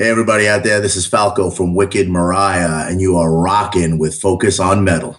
Hey, everybody out there, this is Falco from Wicked Maraya, and you are rocking with Focus on Metal.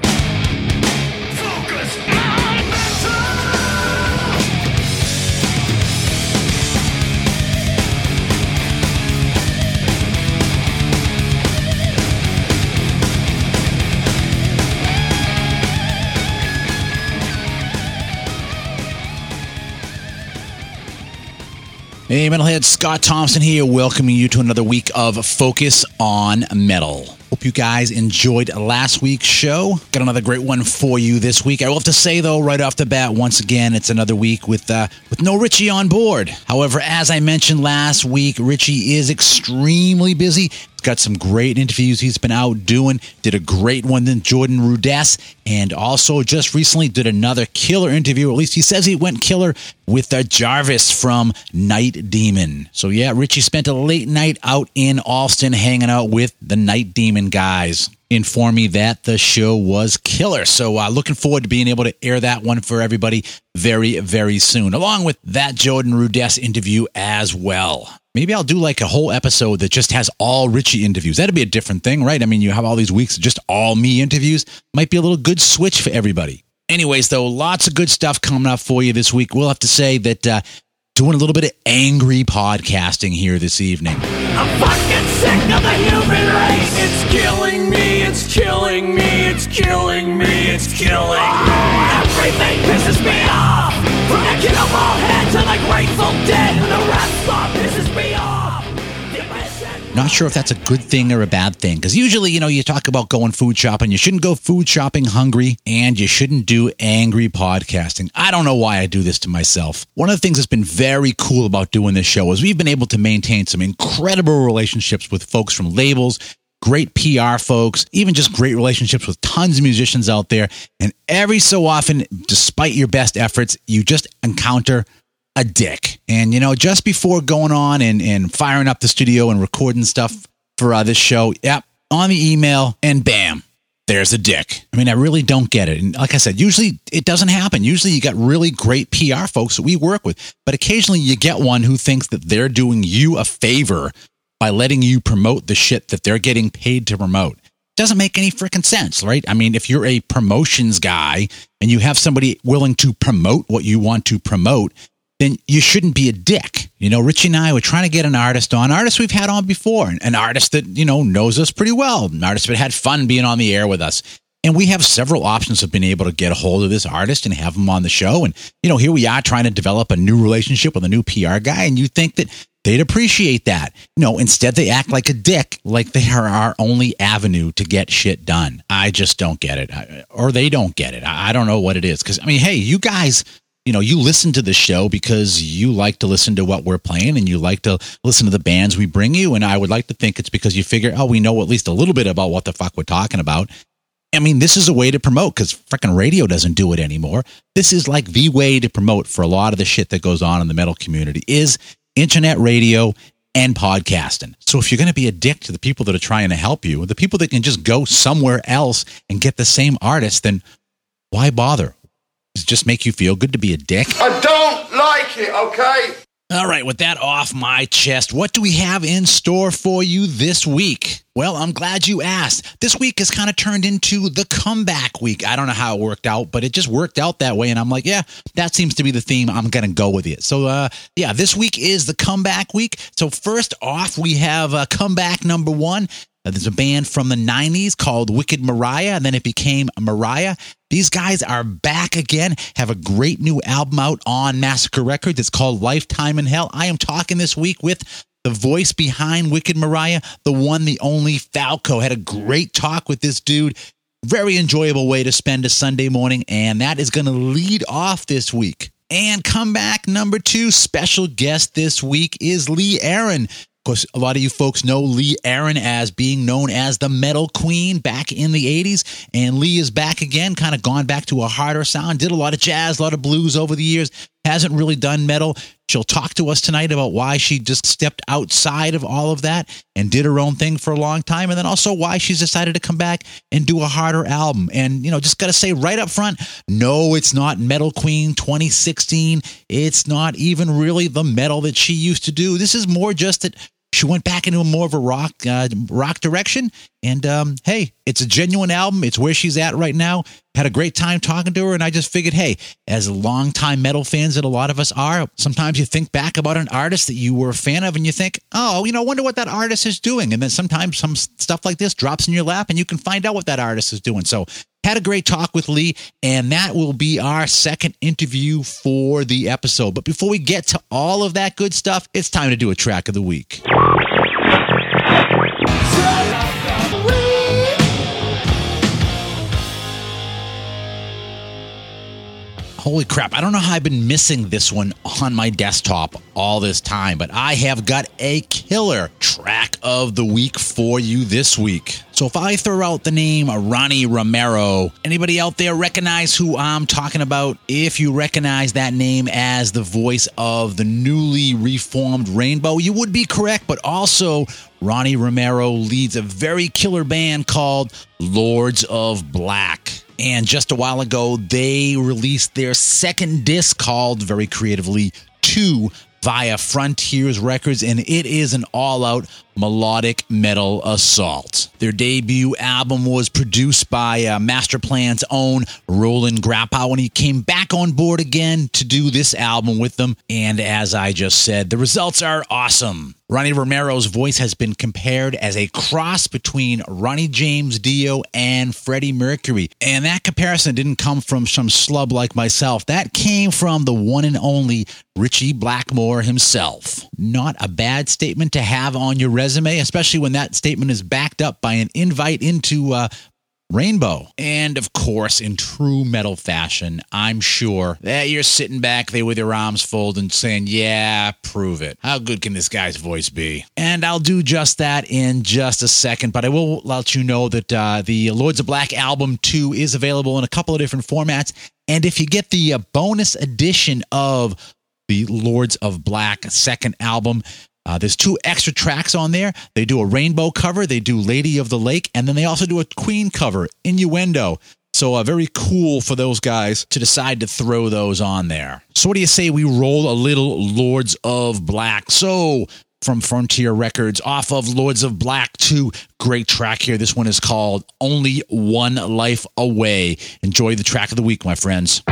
Hey, Metalhead, Scott Thompson here, welcoming you to another week of Focus on Metal. Hope you guys enjoyed last week's show. Got another great one for you this week. I will have to say though, right off the bat, once again, it's another week with uh, with no Richie on board. However, as I mentioned last week, Richie is extremely busy. Got some great interviews he's been out doing. Did a great one then Jordan Rudess, and also just recently did another killer interview. At least he says he went killer with uh, Jarvis from Night Demon. So yeah, Richie spent a late night out in Austin hanging out with the Night Demon guys inform me that the show was killer. So, uh, looking forward to being able to air that one for everybody very, very soon, along with that Jordan Rudess interview as well. Maybe I'll do like a whole episode that just has all Richie interviews. That'd be a different thing, right? I mean, you have all these weeks just all me interviews. Might be a little good switch for everybody. Anyways, though, lots of good stuff coming up for you this week. We'll have to say that uh, doing a little bit of angry podcasting here this evening. I'm fucking sick of the human race. It's killing me, it's killing me, it's killing me, it's killing me. Everything pisses me off. From of all head to the Grateful Dead. And the rap Not sure if that's a good thing or a bad thing. Because usually, you know, you talk about going food shopping. You shouldn't go food shopping hungry and you shouldn't do angry podcasting. I don't know why I do this to myself. One of the things that's been very cool about doing this show is we've been able to maintain some incredible relationships with folks from labels. Great PR folks, even just great relationships with tons of musicians out there. And every so often, despite your best efforts, you just encounter a dick. And, you know, just before going on and, and firing up the studio and recording stuff for uh, this show, yep, on the email, and bam, there's a dick. I mean, I really don't get it. And like I said, usually it doesn't happen. Usually you got really great PR folks that we work with, but occasionally you get one who thinks that they're doing you a favor by letting you promote the shit that they're getting paid to promote. Doesn't make any freaking sense, right? I mean, if you're a promotions guy and you have somebody willing to promote what you want to promote, then you shouldn't be a dick. You know, Richie and I were trying to get an artist on, artist we've had on before, an artist that, you know, knows us pretty well, an artist that had fun being on the air with us. And we have several options of being able to get a hold of this artist and have him on the show. And, you know, here we are trying to develop a new relationship with a new PR guy. And you think that they'd appreciate that. No, instead they act like a dick, like they are our only avenue to get shit done. I just don't get it. I- Or they don't get it. I I don't know what it is. Cause I mean, hey, you guys, you know, you listen to the show because you like to listen to what we're playing and you like to listen to the bands we bring you. And I would like to think it's because you figure, oh, we know at least a little bit about what the fuck we're talking about. I mean, this is a way to promote because freaking radio doesn't do it anymore. This is like the way to promote for a lot of the shit that goes on in the metal community is internet radio and podcasting. So if you're going to be a dick to the people that are trying to help you, the people that can just go somewhere else and get the same artist, then why bother? Does just make you feel good to be a dick? I don't like it, okay? All right, with that off my chest, what do we have in store for you this week? Well, I'm glad you asked. This week has kind of turned into the comeback week. I don't know how it worked out, but it just worked out that way. And I'm like, yeah, that seems to be the theme. I'm going to go with it. So, uh, yeah, this week is the comeback week. So, first off, we have uh, comeback number one. Uh, There's a band from the 90s called Wicked Maraya, and then it became Maraya. These guys are back again, have a great new album out on Massacre Records. It's called Lifetime in Hell. I am talking this week with the voice behind Wicked Maraya, the one, the only Falco. Had a great talk with this dude. Very enjoyable way to spend a Sunday morning, and that is going to lead off this week. And comeback number two, special guest this week is Lee Aaron. Course, a lot of you folks know Lee Aaron as being known as the Metal Queen back in the 80s. And Lee is back again, kind of gone back to a harder sound, did a lot of jazz, a lot of blues over the years, hasn't really done metal. She'll talk to us tonight about why she just stepped outside of all of that and did her own thing for a long time. And then also why she's decided to come back and do a harder album. And, you know, just got to say right up front no, it's not Metal Queen 2016. It's not even really the metal that she used to do. This is more just that she went back into more of a rock uh, rock direction. And um, hey, it's a genuine album. It's where she's at right now. Had a great time talking to her, and I just figured, hey, as longtime metal fans that a lot of us are, sometimes you think back about an artist that you were a fan of, and you think, oh, you know, wonder what that artist is doing. And then sometimes some stuff like this drops in your lap, and you can find out what that artist is doing. So had a great talk with Lee, and that will be our second interview for the episode. But before we get to all of that good stuff, it's time to do a track of the week. Holy crap. I don't know how I've been missing this one on my desktop all this time, but I have got a killer track of the week for you this week. So if I throw out the name Ronnie Romero, anybody out there recognize who I'm talking about? If you recognize that name as the voice of the newly reformed Rainbow, you would be correct, but also Ronnie Romero leads a very killer band called Lords of Black. And just a while ago, they released their second disc called very creatively Two via Frontiers Records, and it is an all out melodic metal assault. Their debut album was produced by uh, Masterplan's own Roland Grapow, and he came back on board again to do this album with them. And as I just said, the results are awesome. Ronnie Romero's voice has been compared as a cross between Ronnie James Dio and Freddie Mercury. And that comparison didn't come from some slub like myself. That came from the one and only Ritchie Blackmore himself. Not a bad statement to have on your resume, especially when that statement is backed up by an invite into uh, Rainbow. And of course, in true metal fashion, I'm sure that you're sitting back there with your arms folded and saying, Yeah, prove it. How good can this guy's voice be? And I'll do just that in just a second, but I will let you know that uh, the Lords of Black album 2 is available in a couple of different formats. And if you get the uh, bonus edition of the Lords of Black second album, uh, there's two extra tracks on there. They do a rainbow cover, they do Lady of the Lake, and then they also do a Queen cover, Innuendo. So, uh, very cool for those guys to decide to throw those on there. So, what do you say we roll a little Lords of Black? So, from Frontier Records, off of Lords of Black 2, great track here. This one is called Only One Life Away. Enjoy the track of the week, my friends.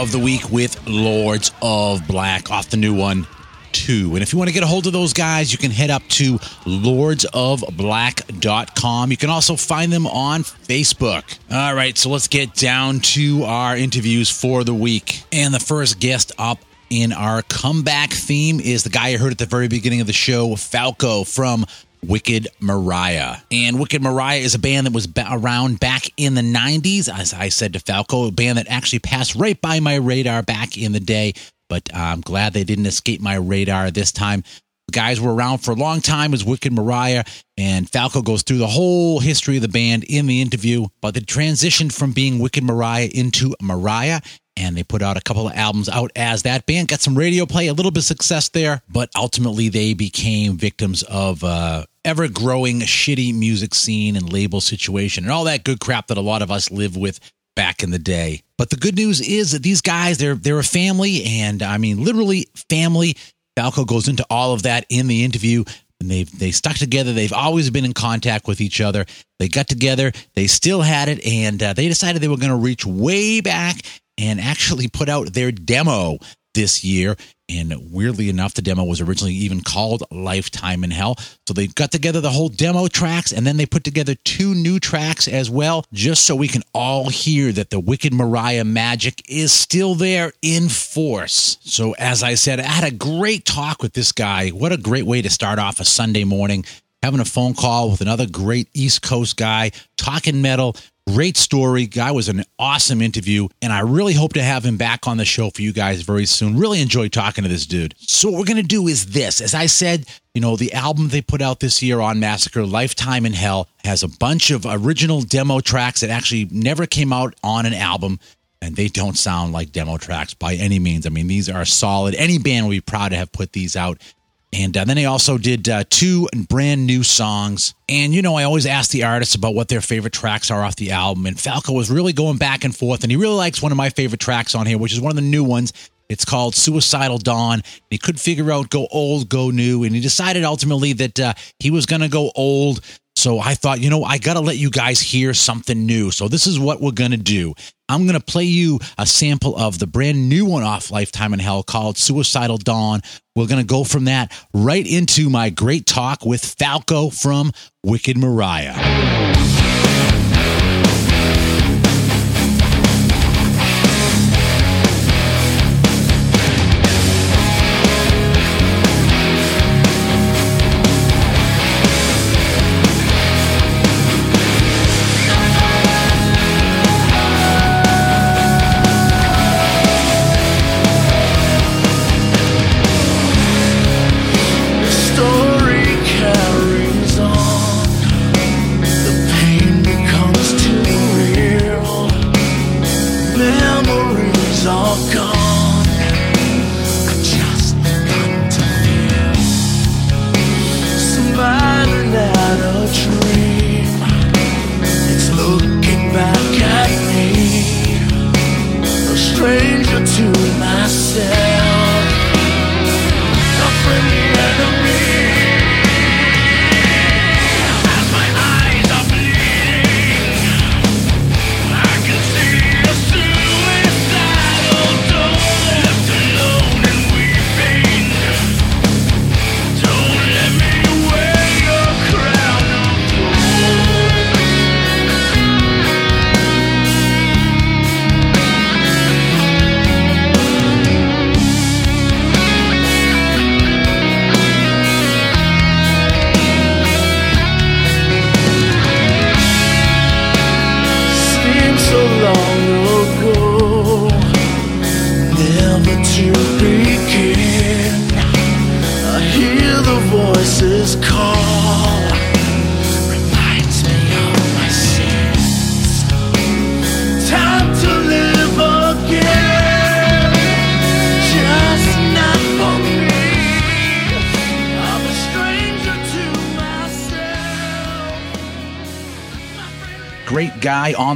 Of the week with Lords of Black off the new one. 2. And if you want to get a hold of those guys, you can head up to lordsofblack.com. You can also find them on Facebook. All right, so let's get down to our interviews for the week. And the first guest up in our comeback theme is the guy you heard at the very beginning of the show, Falco from Wicked Maraya. And Wicked Maraya is a band that was ba- around back in the 90s. As I said to Falco, a band that actually passed right by my radar back in the day, but I'm glad they didn't escape my radar this time. The guys were around for a long time as Wicked Maraya, and Falco goes through the whole history of the band in the interview. But they transitioned from being Wicked Maraya into Maraya, and they put out a couple of albums out as that band. Got some radio play, a little bit of success there, but ultimately they became victims of uh, ever growing shitty music scene and label situation and all that good crap that a lot of us live with back in the day. But the good news is that these guys, they're they're a family, and I mean literally family. Falco goes into all of that in the interview. And they've they stuck together. They've always been in contact with each other. They got together. They still had it, and uh, they decided they were going to reach way back and actually put out their demo this year. And weirdly enough, the demo was originally even called Lifetime in Hell. So they got together the whole demo tracks and then they put together two new tracks as well, just so we can all hear that the Wicked Maraya magic is still there in force. So, as I said, I had a great talk with this guy. What a great way to start off a Sunday morning. Having a phone call with another great East Coast guy, talking metal, Great story. Guy was an awesome interview, and I really hope to have him back on the show for you guys very soon. Really enjoyed talking to this dude. So, what we're going to do is this. As I said, you know, the album they put out this year on Massacre, Lifetime in Hell, has a bunch of original demo tracks that actually never came out on an album. And they don't sound like demo tracks by any means. I mean, these are solid. Any band would be proud to have put these out. And uh, then they also did uh, two brand new songs. And, you know, I always ask the artists about what their favorite tracks are off the album. And Falco was really going back and forth. And he really likes one of my favorite tracks on here, which is one of the new ones. It's called Suicidal Dawn. He could figure out go old, go new. And he decided ultimately that uh, he was going to go old. So I thought, you know, I got to let you guys hear something new. So this is what we're going to do. I'm going to play you a sample of the brand new one off Lifetime in Hell called Suicidal Dawn. We're going to go from that right into my great talk with Falco from Wicked Maraya.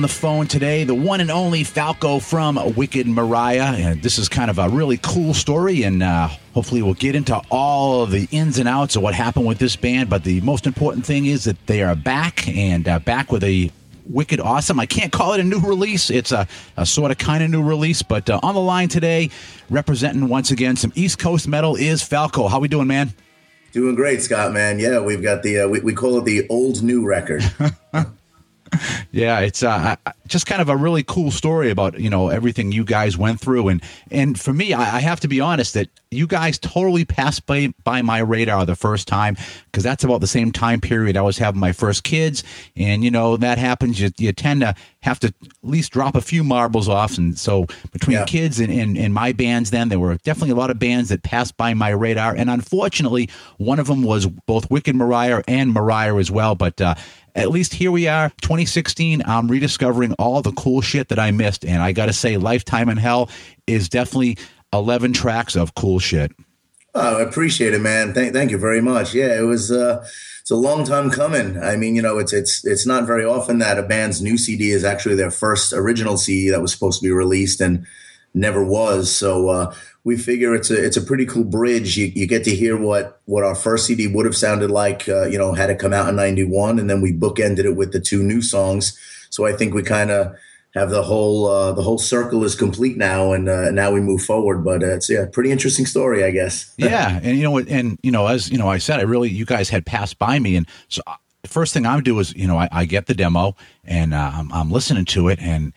The phone today, the one and only Falco from Wicked Maraya. And this is kind of a really cool story, and uh, hopefully we'll get into all of the ins and outs of what happened with this band. But the most important thing is that they are back and uh, back with a Wicked Awesome. I can't call it a new release. It's a, a sort of kind of new release, but uh, on the line today, representing once again some East Coast metal is Falco. How we doing, man? Doing great, Scott, man. Yeah, we've got the, uh, we, we call it the old new record. Yeah, it's uh, just kind of a really cool story about you know everything you guys went through, and and for me, I, I have to be honest that you guys totally passed by by my radar the first time because that's about the same time period I was having my first kids, and you know that happens. You you tend to have to at least drop a few marbles off, and so between Yeah. kids and, and and my bands, then there were definitely a lot of bands that passed by my radar, and unfortunately, one of them was both Wicked Maraya and Maraya as well, but. uh at least here we are 2016 i'm rediscovering all the cool shit that i missed and i gotta say lifetime in hell is definitely 11 tracks of cool shit Oh, I appreciate it, man. Thank, thank you very much. Yeah, it was. Uh, it's a long time coming. I mean, you know, it's it's it's not very often that a band's new CD is actually their first original CD that was supposed to be released and never was. So uh, we figure it's a it's a pretty cool bridge. You, you get to hear what what our first CD would have sounded like, uh, you know, had it come out in '91, and then we bookended it with the two new songs. So I think we kind of have the whole uh, the whole circle is complete now, and uh, now we move forward. But uh, it's yeah, pretty interesting story, I guess. yeah and you know and you know as you know i said i really you guys had passed by me and so uh, the first thing i'm do is you know i, I get the demo and uh, I'm, I'm listening to it and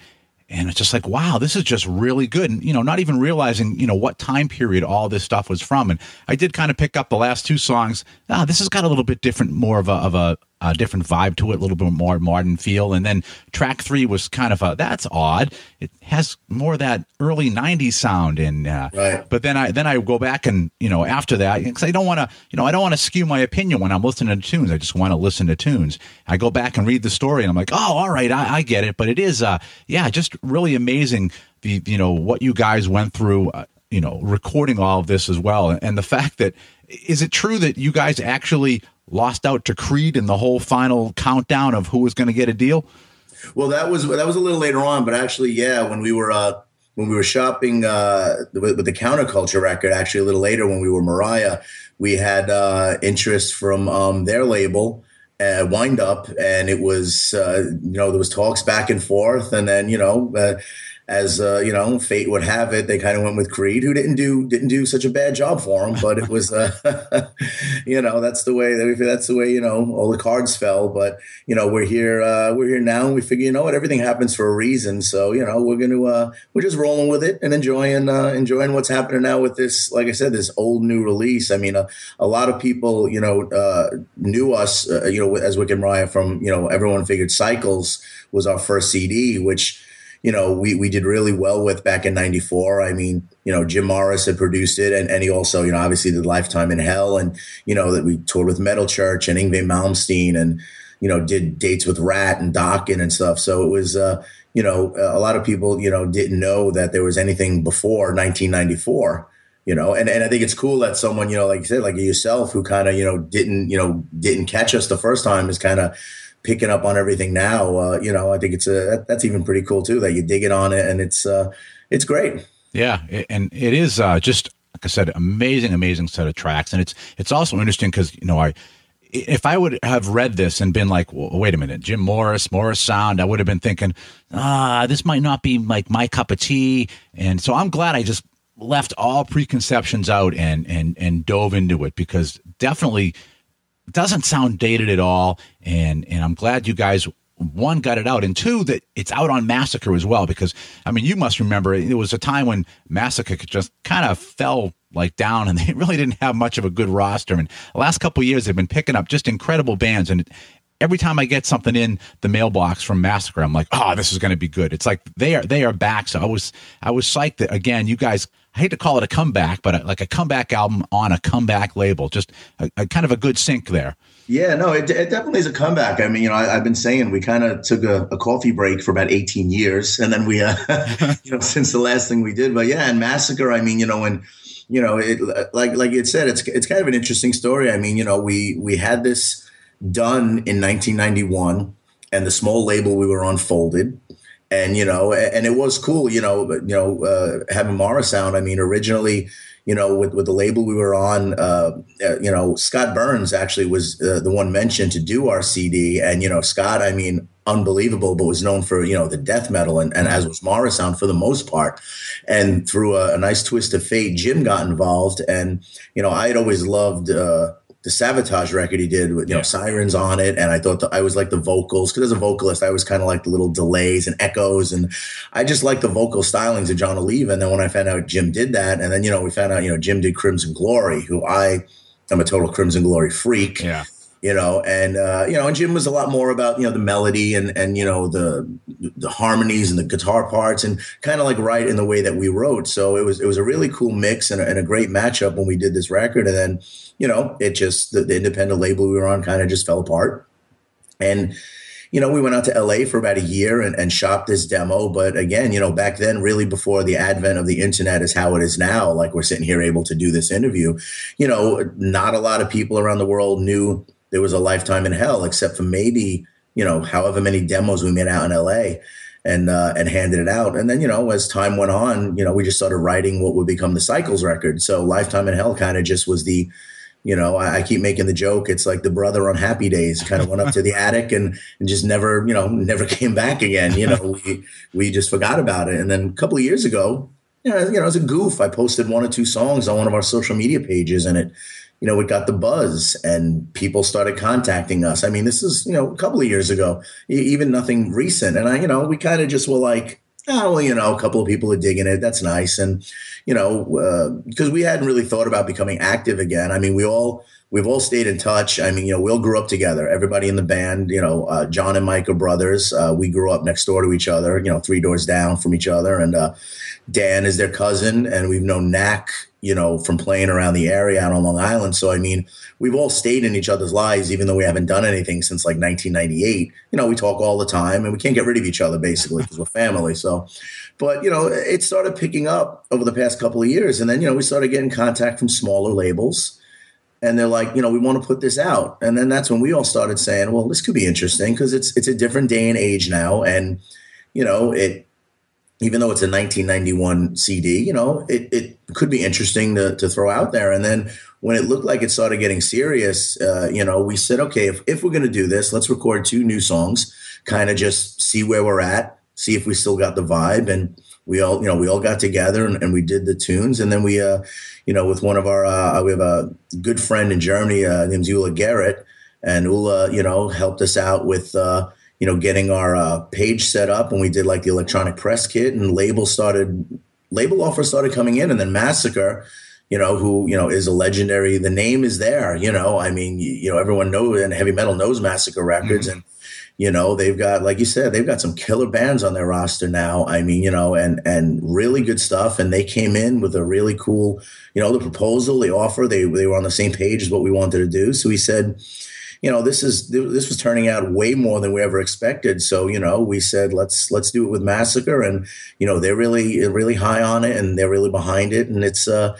and it's just like wow this is just really good. And you know not even realizing you know what time period all this stuff was from. And i did kind of pick up the last two songs. Ah this has got a little bit different more of a of a, a different vibe to it a little bit more modern feel and then track three was kind of a that's odd it has more of that early 90s sound and uh, Right. but then I then I go back and you know after that because I don't want to you know I don't want to skew my opinion when I'm listening to tunes. I just want to listen to tunes. I go back and read the story and I'm like, oh, all right, I, I get it. But it is uh yeah, just really amazing the you know what you guys went through. Uh, you know, recording all of this as well, and the fact that is it true that you guys actually lost out to Creed in the whole final countdown of who was going to get a deal? Well, that was that was a little later on, but actually, yeah, when we were uh, when we were shopping uh, with, with the counterculture record, actually a little later when we were Maraya, we had uh, interest from um, their label. Uh, wind up and it was uh, you know there was talks back and forth and then you know uh, as uh, you know fate would have it they kind of went with creed who didn't do didn't do such a bad job for him but it was uh, you know that's the way that that's the way you know all the cards fell but you know we're here uh, we're here now and we figure you know what everything happens for a reason so you know we're gonna uh, we're just rolling with it and enjoying uh, enjoying what's happening now with this like I said this old new release. I mean a, lot of people you know uh, knew us you know as Wicked Maraya from you know everyone figured Cycles was our first CD which you know, we, we did really well with back in 94. I mean, you know, Jim Morris had produced it and, and he also, you know, obviously did Lifetime in Hell and, you know, that we toured with Metal Church and Yngwie Malmsteen and, you know, did dates with Ratt and Dokken and stuff. So it was, uh, you know, a lot of people, you know, didn't know that there was anything before 1994 you know and, and i think it's cool that someone you know like you said like yourself who kind of you know didn't you know didn't catch us the first time is kind of picking up on everything now uh, you know i think it's a that, that's even pretty cool too that you dig it on it and it's uh it's great Yeah, and it is uh, just like I said, amazing, amazing set of tracks, and it's it's also interesting because you know I. If I would have read this and been like, well, wait a minute, Jim Morris, Morrisound, I would have been thinking, ah, this might not be like my cup of tea. And so I'm glad I just left all preconceptions out and and and dove into it because definitely doesn't sound dated at all and and i'm glad you guys one got it out and two that it's out on massacre as well because i mean you must remember it was a time when massacre just kind of fell like down and they really didn't have much of a good roster and the last couple years they've been picking up just incredible bands and every time i get something in the mailbox from massacre i'm like oh this is going to be good it's like they are they are back so i was i was psyched that again you guys I hate to call it a comeback, but like a comeback album on a comeback label, just a, a kind of a good sync there. Yeah, no, it, it definitely is a comeback. I mean, you know, I, I've been saying we kind of took a, a coffee break for about 18 years, and then we, uh, you know, since the last thing we did. But yeah, and Massacre. I mean, you know, when you know, it, like like had said, it's it's kind of an interesting story. I mean, you know, we we had this done in 1991, and the small label we were on folded and you know and it was cool you know you know uh, having Morrisound i mean originally you know with, with the label we were on uh, uh, you know scott burns actually was uh, the one mentioned to do our cd and you know scott i mean unbelievable, but was known for you know the death metal, and, and as was Morrisound for the most part. And through a, a nice twist of fate, Jim got involved, and you know I had always loved. The Savatage record he did with you Yeah. know sirens on it, and I thought the, I was like the vocals because as a vocalist I was kind of like the little delays and echoes, and I just like the vocal stylings of Jon Oliva. And then when I found out Jim did that, and then you know we found out you know Jim did Crimson Glory, who I am a total Crimson Glory freak Yeah. You know and uh, you know and jim was a lot more about you know the melody and and you know the the harmonies and the guitar parts and kind of like right in the way that we wrote. So it was it was a really cool mix and a, and a great matchup when we did this record. And then you know it just the, the independent label we were on kind of just fell apart. And you know, we went out to LA for about a year and, and shopped this demo. But again, you know, back then, really before the advent of the internet is how it is now, like we're sitting here able to do this interview, you know, not a lot of people around the world knew there was a lifetime in hell, except for maybe, you know, however many demos we made out in LA and uh, and handed it out. And then, you know, as time went on, you know, we just started writing what would become the Cycles record. So Lifetime in Hell kind of just was the you know, I, I keep making the joke. It's like the brother on Happy Days kind of went up to the attic and, and just never, you know, never came back again. You know, we we just forgot about it. And then a couple of years ago, you know, you know, as a goof, I posted one or two songs on one of our social media pages, and it, you know, it got the buzz, and people started contacting us. I mean, this is you know a couple of years ago, even nothing recent. And I, you know, we kind of just were like, oh, well, you know, a couple of people are digging it. That's nice. And, you know, because we hadn't really thought about becoming active again. I mean, we all, we've all stayed in touch. I mean, you know, we all grew up together. Everybody in the band, you know, uh, John and Mike are brothers. Uh, we grew up next door to each other, you know, three doors down from each other. And uh, Dan is their cousin. And we've known Knack, you know, from playing around the area out on Long Island. So, I mean, we've all stayed in each other's lives, even though we haven't done anything since like 1998. You know, we talk all the time and we can't get rid of each other basically because we're family. So, but you know, it started picking up over the past couple of years. And then, you know, we started getting contact from smaller labels and they're like, you know, we want to put this out. And then that's when we all started saying, well, this could be interesting because it's, it's a different day and age now. And, you know, it, even though it's a 1991 CD, you know, it, it could be interesting to, to throw out there. And then when it looked like it started getting serious, uh, you know, we said, okay, if, if we're going to do this, let's record two new songs, kind of just see where we're at, see if we still got the vibe. And we all, you know, we all got together and, and we did the tunes. And then we, uh, you know, with one of our, uh, we have a good friend in Germany uh, named Ula Garrett. And Ula, you know, helped us out with, uh, you know, getting our uh, page set up and we did like the electronic press kit and label started, label offers started coming in and then Massacre, you know, who, you know, is a legendary, the name is there, you know, I mean, you, you know, everyone knows and heavy metal knows Massacre Records and, you know, they've got, like you said, they've got some killer bands on their roster now. I mean, you know, and, and really good stuff. And they came in with a really cool, you know, the proposal, the offer, they, they were on the same page as what we wanted to do. So we said, you know this is this was turning out way more than we ever expected so you know we said let's let's do it with massacre and you know they're really really high on it and they're really behind it and it's uh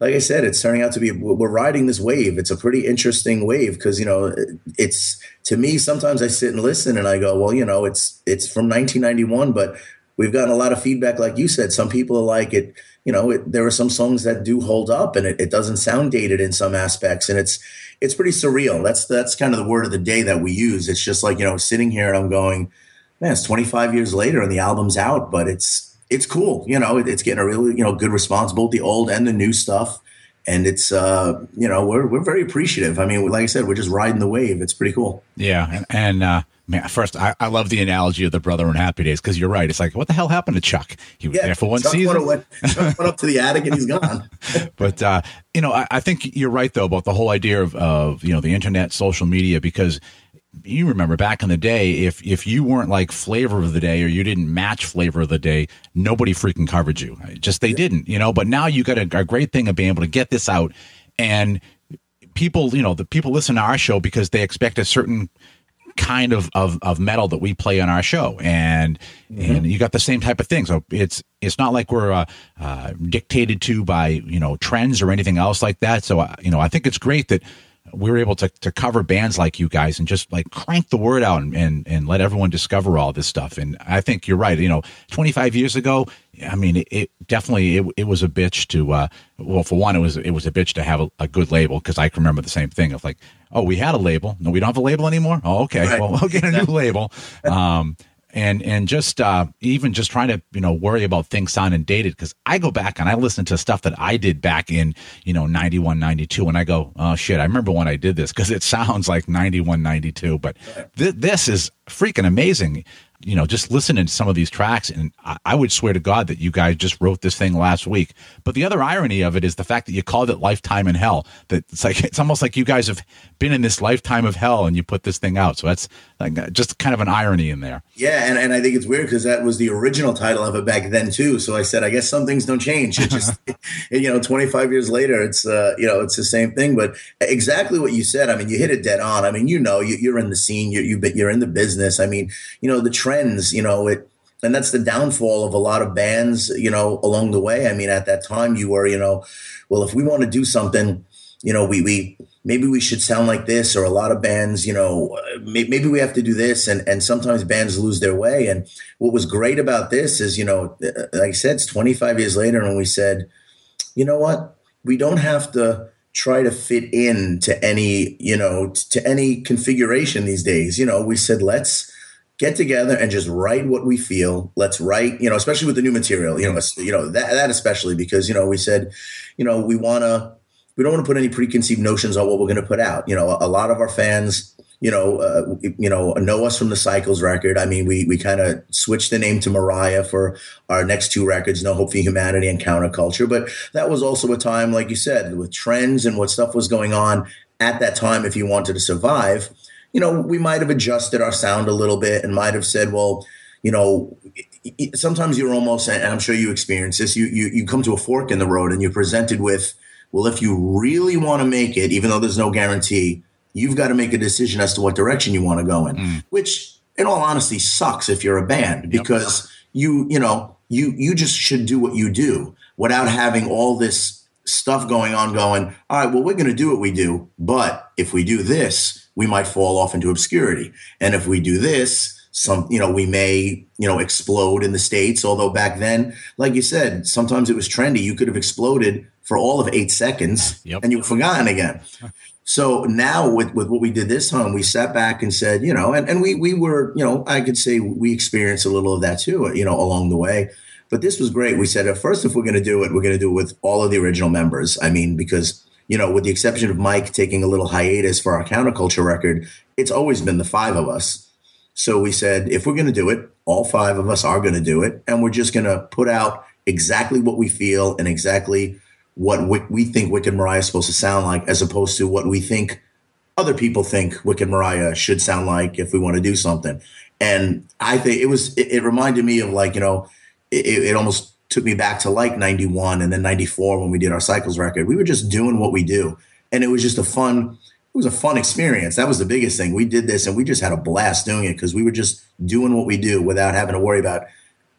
like I said, it's turning out to be we're riding this wave. It's a pretty interesting wave because you know it's to me sometimes I sit and listen and I go, well, you know, it's it's from 1991, but we've gotten a lot of feedback, like you said. Some people are like it. You know, it, there are some songs that do hold up, and it, it doesn't sound dated in some aspects, and it's it's pretty surreal. That's that's kind of the word of the day that we use. It's just like you know, sitting here and I'm going, man, it's 25 years later and the album's out, but it's it's cool. You know, it, it's getting a really you know good response, both the old and the new stuff, and it's uh you know we're we're very appreciative. I mean, like I said, we're just riding the wave. It's pretty cool. Yeah, and, and uh, man, first I, I love the analogy of the brother on Happy Days because you're right. It's like what the hell happened to Chuck? He was Yeah, there for one Chuck season. Went, Chuck went up to the attic and he's gone. but uh, you know, I, I think you're right though about the whole idea of, of you know the internet, social media, because you remember back in the day, if if you weren't like flavor of the day or you didn't match flavor of the day, nobody freaking covered you. Just they didn't, you know. But now you got a, a great thing of being able to get this out, and people, you know, the people listen to our show because they expect a certain kind of, of, of metal that we play on our show. And and you got the same type of thing. So it's it's not like we're uh, uh, dictated to by you know trends or anything else like that. So uh, you know I think it's great that we were able to, to cover bands like you guys and just like crank the word out and, and, and let everyone discover all this stuff. And I think you're right. You know, 25 years ago, I mean, it, it definitely, it, it was a bitch to, uh, well, for one, it was, it was a bitch to have a, a good label. Cause I can remember the same thing of like, oh, we had a label. No, we don't have a label anymore. Oh, okay. Right. Well, we'll get a new label. Um, and and just uh, even just trying to you know worry about things sounding dated because I go back and I listen to stuff that I did back in you know 91 92 and I go oh shit I remember when I did this because it sounds like 91 92 but th- this is freaking amazing you know, just listening to some of these tracks, and I, I, would swear to God that you guys just wrote this thing last week. But the other irony of it is the fact that you called it "Lifetime in Hell." That it's like it's almost like you guys have been in this lifetime of hell, and you put this thing out. So that's like just kind of an irony in there. Yeah, and, and I think it's weird because that was the original title of it back then too. So I said, I guess some things don't change. It just, you know, 25 years later, it's uh, you know, it's the same thing. But exactly what you said. I mean, you hit it dead on. I mean, you know, you, you're in the scene, you you you're in the business. I mean, you know, the trends, you know, it and that's the downfall of a lot of bands, you know, along the way. I mean, at that time you were, you know, well, if we want to do something, you know, we we maybe we should sound like this or a lot of bands, you know, maybe we have to do this and and sometimes bands lose their way and what was great about this is, you know, uh, like I said, it's 25 years later and we said, you know what? We don't have to try to fit in to any, you know, to any configuration these days. You know, we said let's get together and just write what we feel. Let's write, you know, especially with the new material, you know, you know that that especially because you know we said, you know, we want to we don't want to put any preconceived notions on what we're going to put out. You know, a, a lot of our fans, you know, uh, you know, know us from the Cycles record. I mean, we we kind of switched the name to Maraya for our next two records, No Hope for Humanity and Counterculture. But that was also a time, like you said, with trends and what stuff was going on at that time. If you wanted to survive you know, we might have adjusted our sound a little bit and might have said, well, you know, sometimes you're almost, and I'm sure you experience this, you, you, you come to a fork in the road and you're presented with, well, if you really want to make it, even though there's no guarantee, you've got to make a decision as to what direction you want to go in, mm. which in all honesty sucks if you're a band because yep. you, you know, you, you just should do what you do without having all this stuff going on going, all right, well, we're going to do what we do. But if we do this, we might fall off into obscurity. And if we do this, some, you know, we may, you know, explode in the States. Although back then, like you said, sometimes it was trendy. You could have exploded for all of eight seconds yep. and you were forgotten again. So now with, with what we did this time, we sat back and said, you know, and, and we, we were, you know, I could say we experienced a little of that too, you know, along the way. But this was great. We said, at first, if we're going to do it, we're going to do it with all of the original members. I mean, because you know, with the exception of Mike taking a little hiatus for our counterculture record, it's always been the five of us. So we said, if we're going to do it, all five of us are going to do it. And we're just going to put out exactly what we feel and exactly what we think Wicked Maraya is supposed to sound like, as opposed to what we think other people think Wicked Maraya should sound like if we want to do something. And I think it was, it, it reminded me of like, you know, it, it almost took me back to like 91 and then 94 when we did our cycles record. We were just doing what we do. And it was just a fun, it was a fun experience. That was the biggest thing. We did this and we just had a blast doing it because we were just doing what we do without having to worry about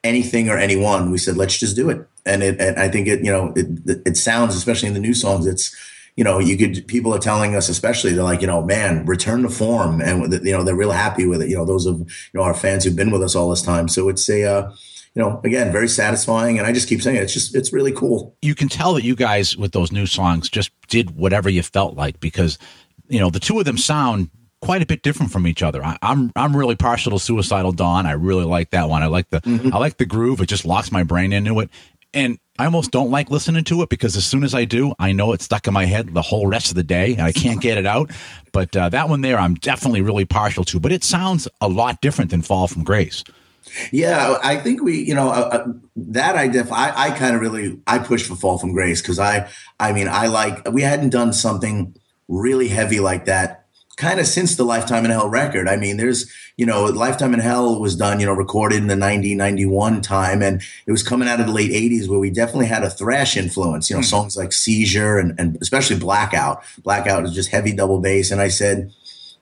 anything or anyone. We said, let's just do it. And it, and I think it, you know, it, it sounds, especially in the new songs, it's, you know, you could, people are telling us, especially, they're like, you know, man, return to form. And, you know, they're real happy with it. You know, those of, you know, our fans who've been with us all this time. So it's a, uh, you know, again, very satisfying. And I just keep saying it, it's just, it's really cool. You can tell that you guys with those new songs just did whatever you felt like because, you know, the two of them sound quite a bit different from each other. I, am I'm, I'm really partial to Suicidal Dawn. I really like that one. I like the mm-hmm. I like the groove. It just locks my brain into it. And I almost don't like listening to it because as soon as I do, I know it's stuck in my head the whole rest of the day and I can't get it out. But uh, that one there, I'm definitely really partial to. But it sounds a lot different than Fall from Grace. Yeah, I think we, you know, uh, uh that I def, I, I kind of really, I pushed for Fall from Grace because I, I mean, I like, we hadn't done something really heavy like that kind of since the Lifetime in Hell record. I mean, there's, you know, Lifetime in Hell was done, you know, recorded in the 90, 91 time, and it was coming out of the late 80s where we definitely had a thrash influence, you know, mm. songs like Seizure and, and especially Blackout. Blackout is just heavy double bass. And I said,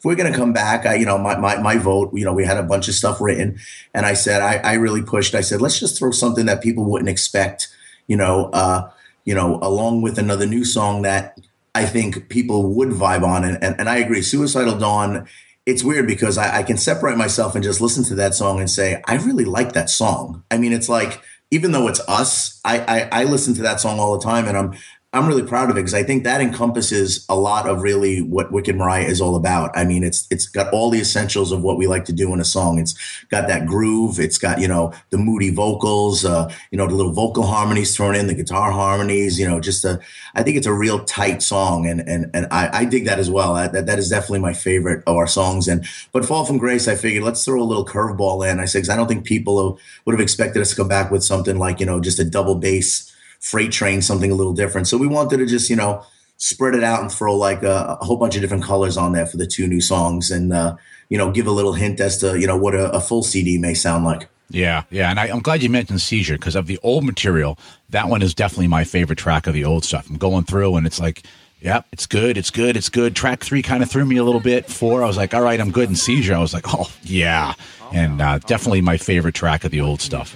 we're going to come back, I, you know, my, my, my vote, you know, we had a bunch of stuff written and I said, I, I really pushed, I said, let's just throw something that people wouldn't expect, you know, uh, you know, along with another new song that I think people would vibe on. And, and, and I agree. Suicidal Dawn, it's weird because I, I can separate myself and just listen to that song and say, I really like that song. I mean, it's like, even though it's us, I, I, I listen to that song all the time and I'm I'm really proud of it because I think that encompasses a lot of really what Wicked Maraya is all about. I mean, it's it's got all the essentials of what we like to do in a song. It's got that groove. It's got you know the moody vocals, uh, you know the little vocal harmonies thrown in, the guitar harmonies. You know, just a. I think it's a real tight song, and and and I, I dig that as well. I, that that is definitely my favorite of our songs. And but Fall from Grace, I figured let's throw a little curveball in. I said I don't think people would have expected us to come back with something like you know just a double bass freight train something a little different. So we wanted to just, you know, spread it out and throw like a, a whole bunch of different colors on there for the two new songs and, uh, you know, give a little hint as to, you know, what a, a full CD may sound like. Yeah, yeah, and I, am glad you mentioned Seizure because of the old material. That one is definitely my favorite track of the old stuff. I'm going through and it's like, yeah, it's good, it's good, it's good. Track three kind of threw me a little bit. Four, I was like, all right, I'm good. And Seizure, I was like, oh yeah, and uh, definitely my favorite track of the old stuff.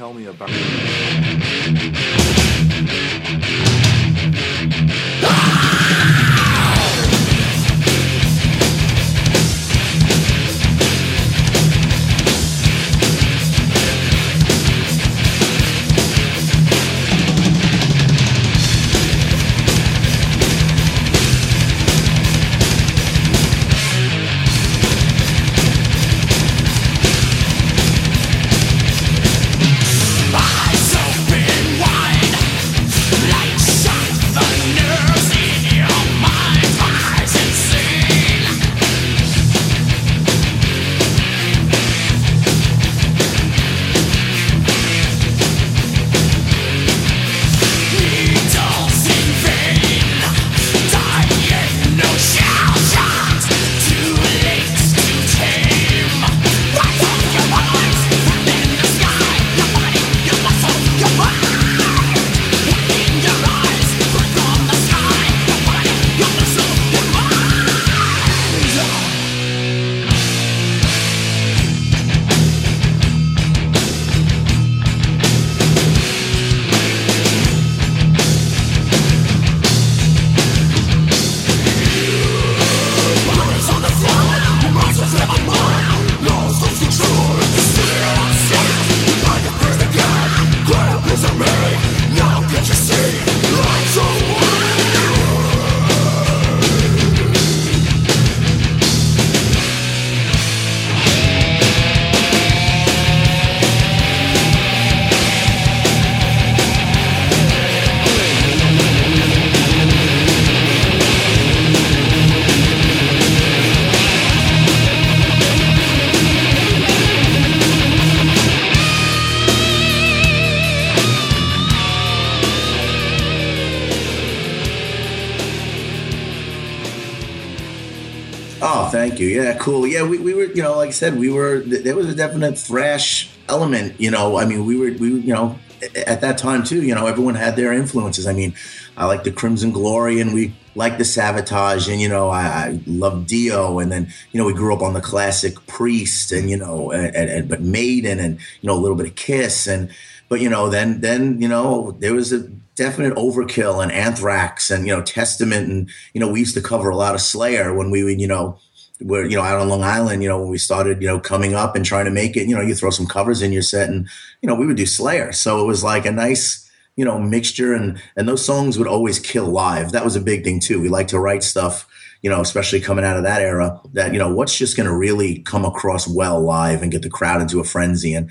Tell thank you. Yeah, cool. Yeah, we, we were, you know, like I said, we were, there was a definite thrash element, you know, I mean, we were, we, you know, at that time too, you know, everyone had their influences. I mean, I like the Crimson Glory and we like the Savatage and, you know, I, I love Dio. And then, you know, we grew up on the classic Priest and, you know, and, and, but Maiden and, you know, a little bit of Kiss. And, but, you know, then, then, you know, there was a, definite overkill and anthrax and you know testament and you know we used to cover a lot of slayer when we would you know where you know out on Long Island, you know, when we started, you know, coming up and trying to make it, you know, you throw some covers in your set, and you know, we would do Slayer, so it was like a nice, you know, mixture, and and those songs would always kill live. That was a big thing too. We like to write stuff, you know, especially coming out of that era. That you know, what's just going to really come across well live and get the crowd into a frenzy, and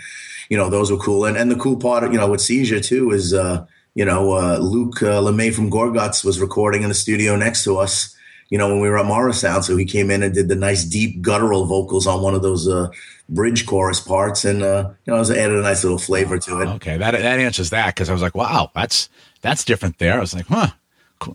you know, those were cool. And and the cool part, you know, with Seizure too is, uh, you know, uh, Luc uh, LeMay from Gorguts was recording in the studio next to us you know, when we were at Morrisound. So he came in and did the nice deep guttural vocals on one of those uh, bridge chorus parts, and uh, you know, I was added a nice little flavor to it. Okay, that that answers that because I was like, wow, that's that's different there. I was like, huh.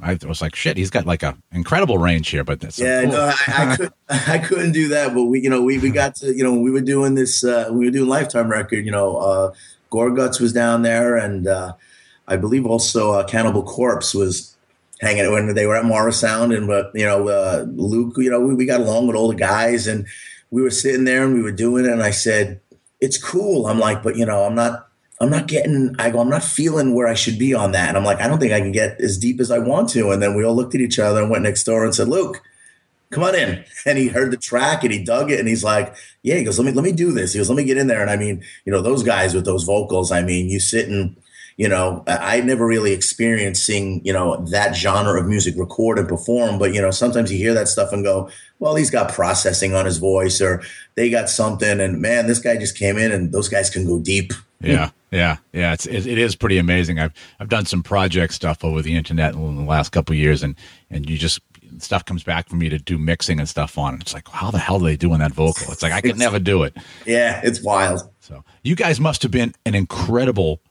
I was like, shit, he's got like a incredible range here, but that's yeah, cool. no, I, I, could, I couldn't do that, but we, you know, we, we got to, you know, we were doing this, uh, we were doing Lifetime record, you know, uh, Gorguts was down there, and uh, I believe also uh, Cannibal Corpse was hanging when they were at Morrisound, and but you know uh, Luc, you know we, we got along with all the guys, and we were sitting there and we were doing it, and I said, "It's cool." I'm like, but you know, I'm not. I'm not getting, I go, I'm not feeling where I should be on that. And I'm like, I don't think I can get as deep as I want to. And then we all looked at each other and went next door and said, Luc, come on in. And he heard the track and he dug it and he's like, yeah, he goes, let me, let me do this. He goes, let me get in there. And I mean, you know, those guys with those vocals, I mean, you sit and, you know, I never really experienced seeing, you know, that genre of music record and perform. But, you know, sometimes you hear that stuff and go, well, he's got processing on his voice or they got something. And man, this guy just came in and those guys can go deep. Yeah. Yeah, yeah, it's it, it is pretty amazing. I've I've done some project stuff over the internet in the last couple years, and and you just stuff comes back for me to do mixing and stuff on. It's like, how the hell are they doing that vocal? It's like I could never do it. Yeah, it's wild. So you guys must have been an incredible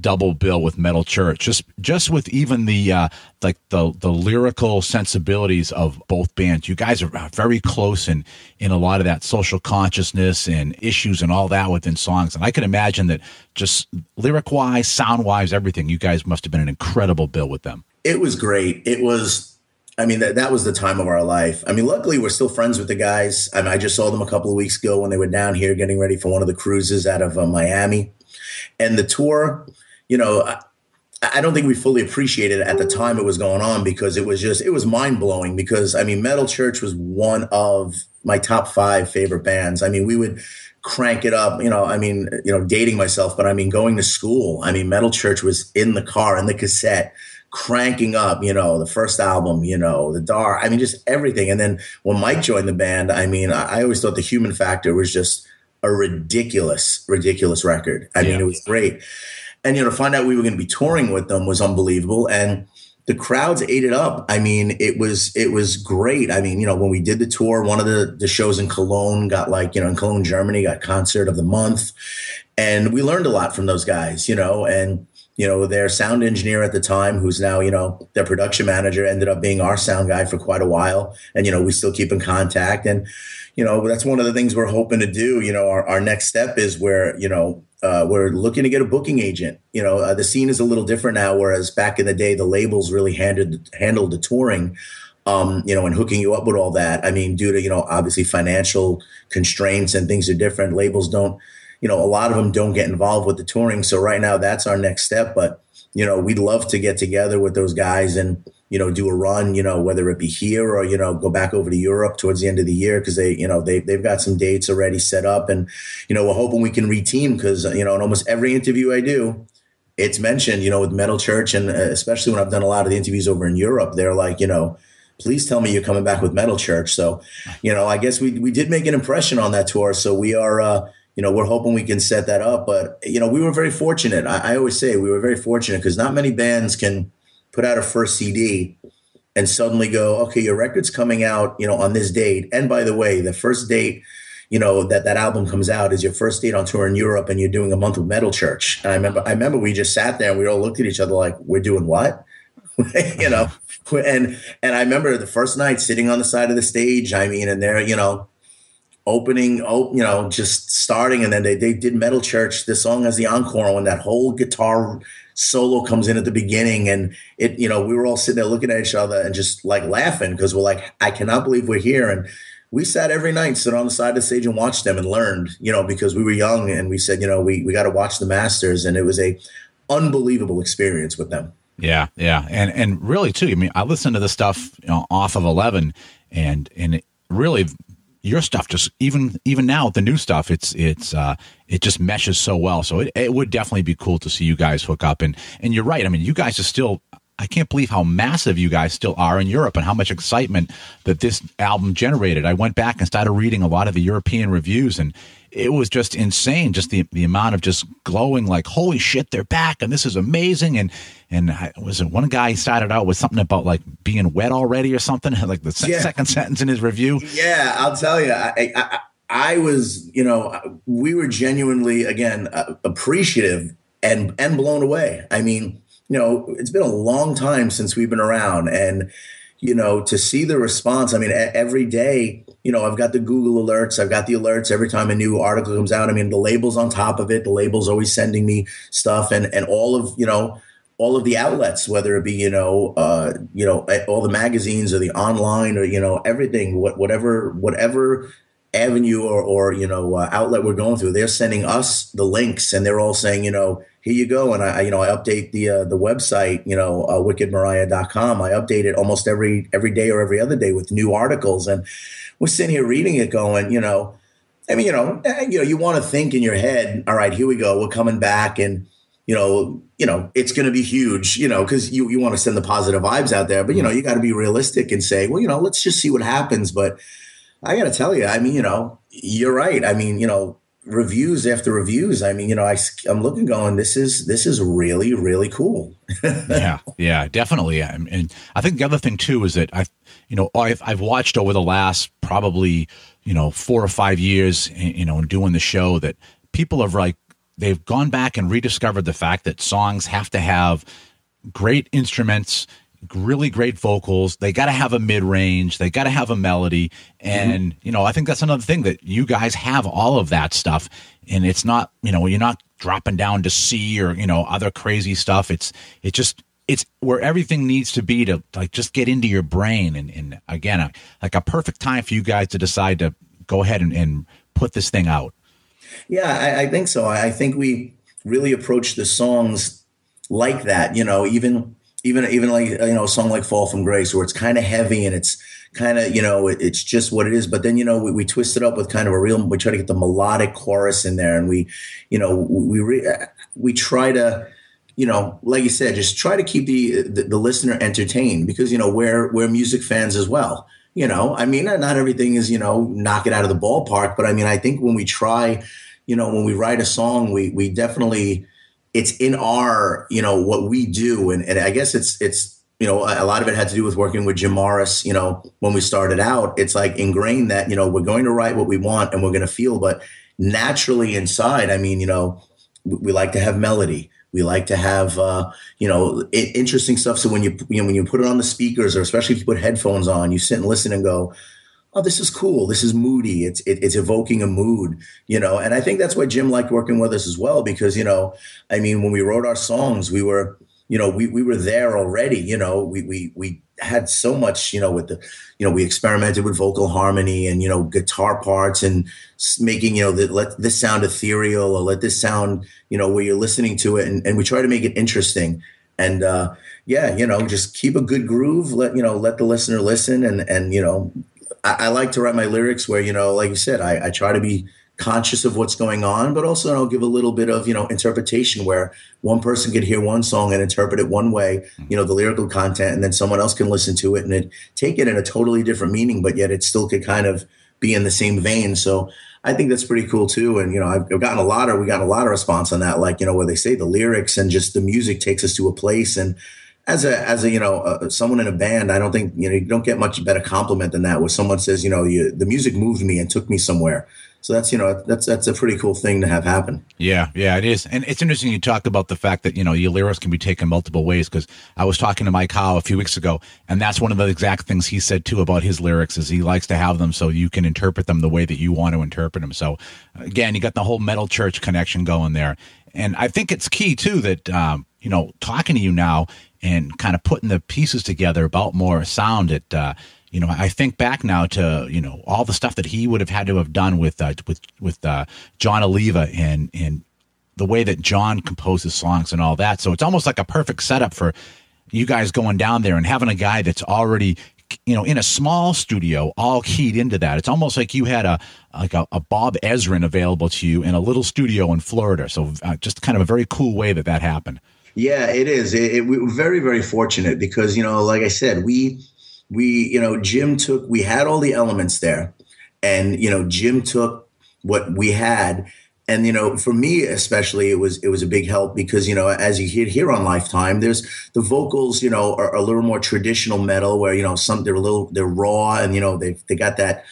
double bill with Metal Church. Just just with even the uh, like the the lyrical sensibilities of both bands. You guys are very close in in a lot of that social consciousness and issues and all that within songs. And I can imagine that just lyric wise, sound wise, everything. You guys must have been an incredible bill with them. It was great. It was. I mean, that, that was the time of our life. I mean, luckily, we're still friends with the guys. I mean, I just saw them a couple of weeks ago when they were down here getting ready for one of the cruises out of uh, Miami. And the tour, you know, I, I don't think we fully appreciated it at the time it was going on because it was just, it was mind blowing because, I mean, Metal Church was one of my top five favorite bands. I mean, we would crank it up, you know, I mean, you know, dating myself, but I mean, going to school, I mean, Metal Church was in the car, in the cassette, cranking up, you know, the first album, you know, the Dar, I mean, just everything. And then when Mike joined the band, I mean, I, I always thought the human factor was just a ridiculous, ridiculous record. I yeah. mean, it was great. And, you know, to find out we were going to be touring with them was unbelievable. And the crowds ate it up. I mean, it was, it was great. I mean, you know, when we did the tour, one of the, the shows in Cologne got like, you know, in Cologne, Germany, got concert of the month. And we learned a lot from those guys, you know, and, you know, their sound engineer at the time, who's now, you know, their production manager, ended up being our sound guy for quite a while. And, you know, we still keep in contact. And, you know, that's one of the things we're hoping to do. You know, our, our next step is where, you know, uh, we're looking to get a booking agent. You know, uh, the scene is a little different now, whereas back in the day, the labels really handled handled the touring. Um, you know, and hooking you up with all that. I mean, due to you know obviously financial constraints and things are different. Labels don't, you know, a lot of them don't get involved with the touring. So right now, that's our next step. But you know, we'd love to get together with those guys and you know, do a run, you know, whether it be here or, you know, go back over to Europe towards the end of the year because they, you know, they, they've got some dates already set up. And, you know, we're hoping we can reteam because, you know, in almost every interview I do, it's mentioned, you know, with Metal Church. And uh, especially when I've done a lot of the interviews over in Europe, they're like, you know, please tell me you're coming back with Metal Church. So, you know, I guess we, we did make an impression on that tour. So we are, uh, you know, we're hoping we can set that up. But, you know, we were very fortunate. I, I always say we were very fortunate because not many bands can put out a first CD and suddenly go, okay, your record's coming out, you know, on this date. And by the way, the first date, you know, that that album comes out is your first date on tour in Europe and you're doing a month with Metal Church. And I remember, I remember we just sat there and we all looked at each other like, we're doing what? you know, and, and I remember the first night sitting on the side of the stage. I mean, and they're, you know, opening, you know, just starting. And then they, they did Metal Church. This song has the encore when that whole guitar solo comes in at the beginning and it you know we were all sitting there looking at each other and just like laughing because we're like i cannot believe we're here and we sat every night sit on the side of the stage and watched them and learned you know because we were young and we said you know we, we got to watch the masters and it was a unbelievable experience with them yeah yeah and and really too i mean i listened to the stuff you know, off of 11 and and it really your stuff just even even now the new stuff it's it's uh it just meshes so well. So it, it would definitely be cool to see you guys hook up. And and you're right. I mean you guys are still I can't believe how massive you guys still are in Europe and how much excitement that this album generated. I went back and started reading a lot of the European reviews and it was just insane. Just the, the amount of just glowing, like, holy shit, they're back and this is amazing. And, and I, was it one guy started out with something about like being wet already or something, like the yeah. second sentence in his review. Yeah, I'll tell you. I, I, I was, you know, we were genuinely, again, uh, appreciative and, and blown away. I mean, you know, it's been a long time since we've been around and, you know, to see the response. I mean, every day, you know, I've got the Google alerts. I've got the alerts every time a new article comes out. I mean, the label's on top of it. The label's always sending me stuff and, and all of, you know, all of the outlets, whether it be, you know, uh, you know, all the magazines or the online or, you know, everything, what, whatever, whatever avenue or, or you know uh, outlet we're going through, they're sending us the links, and they're all saying, you know, here you go. And I, you know, I update the uh, the website, you know, uh, wickedmariah.com. I update it almost every every day or every other day with new articles, and we're sitting here reading it, going, you know, I mean, you know, eh, you know, you want to think in your head, all right, here we go, we're coming back, and you know, you know, it's going to be huge, you know, because you you want to send the positive vibes out there, but you know, you got to be realistic and say, well, you know, let's just see what happens. But I got to tell you, I mean, you know, you're right. I mean, you know, reviews after reviews. I mean, you know, I, I'm looking going, this is, this is really, really cool. yeah. Yeah, definitely. And, I think the other thing too, is that I, you know, I've, I've watched over the last probably, you know, four or five years, you know, in doing the show that people have like, they've gone back and rediscovered the fact that songs have to have great instruments, really great vocals. They got to have a mid range. They got to have a melody. And, mm-hmm. you know, I think that's another thing that you guys have all of that stuff. And it's not, you know, you're not dropping down to C or, you know, other crazy stuff. It's, it just, it's where everything needs to be to like just get into your brain. And, and again, a, like a perfect time for you guys to decide to go ahead and, and put this thing out. Yeah, I, I think so. I think we really approach the songs like that, you know, even even even like you know a song like fall from grace where it's kind of heavy and it's kind of you know it, it's just what it is. But then you know we, we twist it up with kind of a real we try to get the melodic chorus in there and we you know we we, uh, we try to you know like you said just try to keep the, the, the listener entertained because you know we're we're music fans as well. You know i mean not everything is you know knock it out of the ballpark but i mean i think when we try you know when we write a song we we definitely it's in our you know what we do. And, and i guess it's it's you know a lot of it had to do with working with jim morris you know when we started out. It's like ingrained that you know we're going to write what we want and we're going to feel. But naturally inside i mean you know we, we like to have melody. We like to have uh, you know interesting stuff. So when you, you know, when you put it on the speakers or especially if you put headphones on you sit and listen and go oh, this is cool. This is moody. It's it, it's evoking a mood, you know. And I think that's why Jim liked working with us as well because you know, I mean, when we wrote our songs, we were you know we we were there already. You know, we we we had so much you know with the you know we experimented with vocal harmony and you know guitar parts and making you know the, let this sound ethereal or let this sound you know where you're listening to it and, and we try to make it interesting and uh yeah you know just keep a good groove let you know let the listener listen and and you know I, I, like to write my lyrics where you know, like you said, I, I try to be conscious of what's going on, but also I'll give a little bit of you know interpretation where one person could hear one song and interpret it one way, you know, the lyrical content, and then someone else can listen to it and it, take it in a totally different meaning, but yet it still could kind of be in the same vein. So I think that's pretty cool too. And you know, I've, I've gotten a lot of we got a lot of response on that, like you know, where they say the lyrics and just the music takes us to a place and as a as a you know uh, someone in a band, I don't think you know you don't get much better compliment than that. Where someone says, you know, you, the music moved me and took me somewhere. So that's you know that's that's a pretty cool thing to have happen. Yeah, yeah, it is, and it's interesting you talk about the fact that you know your lyrics can be taken multiple ways. Because I was talking to Mike Howe a few weeks ago, and that's one of the exact things he said too about his lyrics is he likes to have them so you can interpret them the way that you want to interpret them. So again, you got the whole metal church connection going there, and I think it's key too that um, you know talking to you now and kind of putting the pieces together about Morrisound. It, uh, you know, I think back now to you know all the stuff that he would have had to have done with uh, with with uh, Jon Oliva and and the way that Jon composes songs and all that. So it's almost like a perfect setup for you guys going down there and having a guy that's already you know in a small studio all keyed into that it's almost like you had a like a, a bob ezrin available to you in a little studio in florida so uh, just kind of a very cool way that that happened yeah, it is. It, it, we were very, very fortunate because you know, like I said, we we you know Jim took we had all the elements there, and you know Jim took what we had, and you know for me especially it was it was a big help because you know as you hear here on Lifetime, there's the vocals you know are, a little more traditional metal where you know some they're a little they're raw and you know they they got that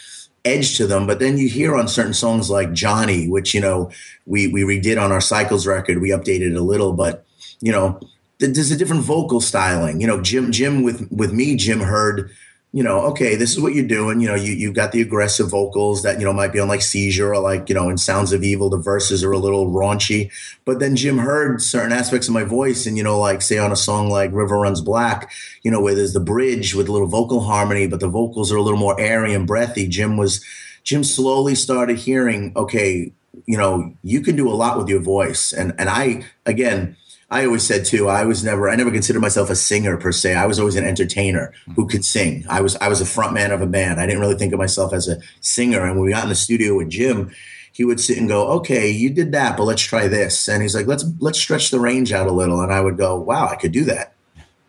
edge to them. But then you hear on certain songs like Johnny, which you know we we redid on our Cycles record, we updated a little, but you know, there's a different vocal styling. You know, Jim, Jim with with me, Jim heard, you know, okay, this is what you're doing. You know, you you got the aggressive vocals that you know might be on like Seizure or like you know in Sounds of Evil, the verses are a little raunchy. But then Jim heard certain aspects of my voice, and you know, like say on a song like River Runs Black, you know, where there's the bridge with a little vocal harmony, but the vocals are a little more airy and breathy. Jim was Jim slowly started hearing, okay, you know, you can do a lot with your voice. And and I again, I always said too, I was never I never considered myself a singer per se. I was always an entertainer who could sing. I was I was a front man of a band. I didn't really think of myself as a singer. And when we got in the studio with Jim, he would sit and go, "Okay, you did that, but let's try this." And he's like, "Let's let's stretch the range out a little." And I would go, "Wow, I could do that."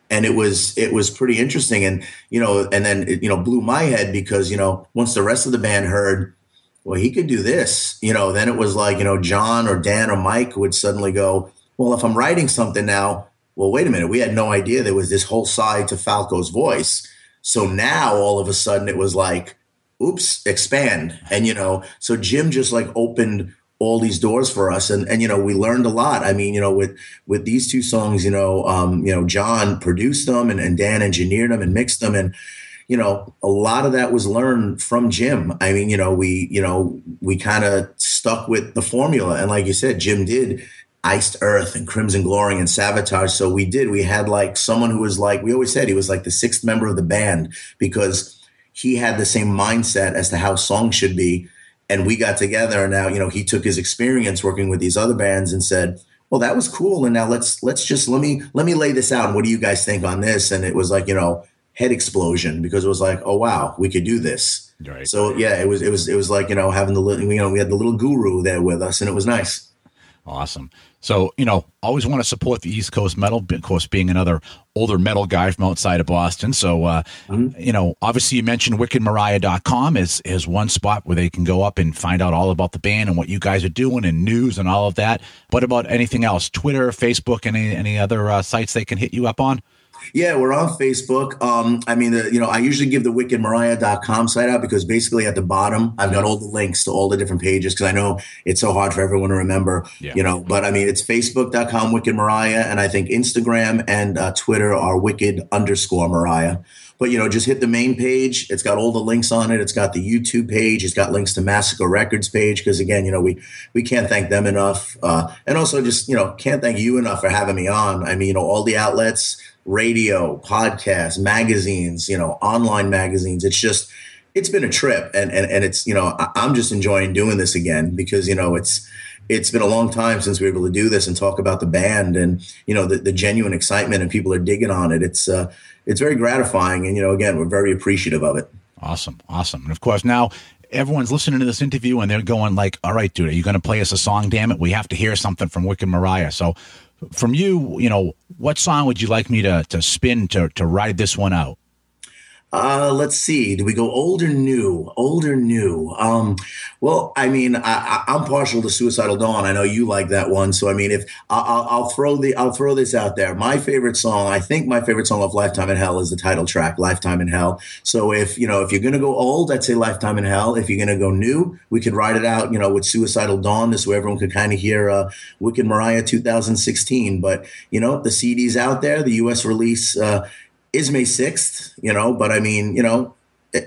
And it was it was pretty interesting, and you know, and then it, you know blew my head because you know once the rest of the band heard, well, he could do this, you know, then it was like you know John or Dan or Mike would suddenly go, "Well, if I'm writing something now, well, wait a minute, we had no idea there was this whole side to Falco's voice." So now all of a sudden it was like oops, expand. And, you know, so Jim just like opened all these doors for us. And, and, you know, we learned a lot. I mean, you know, with, with these two songs, you know, um, you know, John produced them and, and Dan engineered them and mixed them. And, you know, a lot of that was learned from Jim. I mean, you know, we, you know, we kind of stuck with the formula. And like you said, Jim did Iced Earth and Crimson Glory and Savatage. So we did, we had like someone who was like, we always said he was like the sixth member of the band because he had the same mindset as to how songs should be. And we got together and now, you know, he took his experience working with these other bands and said, well, that was cool. And now let's, let's just, let me, let me lay this out. what do you guys think on this? And it was like, you know, head explosion because it was like, oh, wow, we could do this. Right. So yeah, it was, it was, it was like, you know, having the little, you know, we had the little guru there with us and it was nice. Awesome. So, you know, always want to support the East Coast metal, of course, being another older metal guy from outside of Boston. So, uh, mm-hmm. you know, obviously you mentioned wickedmaraya.com is, is one spot where they can go up and find out all about the band and what you guys are doing and news and all of that. What about anything else? Twitter, Facebook, any, any other uh, sites they can hit you up on? Yeah, we're on Facebook. Um, I mean, the, you know, I usually give the wickedmaraya.com site out because basically at the bottom, I've got all the links to all the different pages because I know it's so hard for everyone to remember, yeah. you know, but I mean, it's facebook.com wicked maraya. And I think Instagram and uh, Twitter are wicked underscore maraya. But, you know, just hit the main page. It's got all the links on it. It's got the YouTube page. It's got links to Massacre Records page. Cause again, you know, we, we can't thank them enough. Uh, and also just, you know, can't thank you enough for having me on. I mean, you know, all the outlets, radio, podcasts, magazines, you know, online magazines. It's just, it's been a trip and, and, and it's, you know, I'm just enjoying doing this again because, you know, it's, it's been a long time since we were able to do this and talk about the band and, you know, the, the genuine excitement and people are digging on it. It's, uh, it's very gratifying. And, you know, again, we're very appreciative of it. Awesome. Awesome. And of course, now everyone's listening to this interview and they're going like, all right, dude, are you going to play us a song? Damn it. We have to hear something from Wicked Maraya. So from you, you know, what song would you like me to to spin to to ride this one out? Uh, let's see. Do we go old or new? Old or new? Um, well, I mean, I, am partial to Suicidal Dawn. I know you like that one. So, I mean, if I'll, I'll, throw the, I'll throw this out there. My favorite song, I think my favorite song of Lifetime in Hell is the title track, Lifetime in Hell. So if, you know, if you're to go old, I'd say Lifetime in Hell. If you're to go new, we could ride it out, you know, with Suicidal Dawn. This way everyone could kind of hear, uh, Wicked Maraya 2016. But, you know, the CD's out there, the U.S. release, uh, is May 6th, you know, but I mean, you know,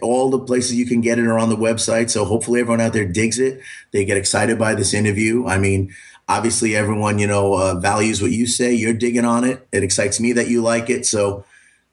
all the places you can get it are on the website. So hopefully everyone out there digs it. They get excited by this interview. I mean, obviously everyone, you know, uh, values what you say. You're digging on it. It excites me that you like it. So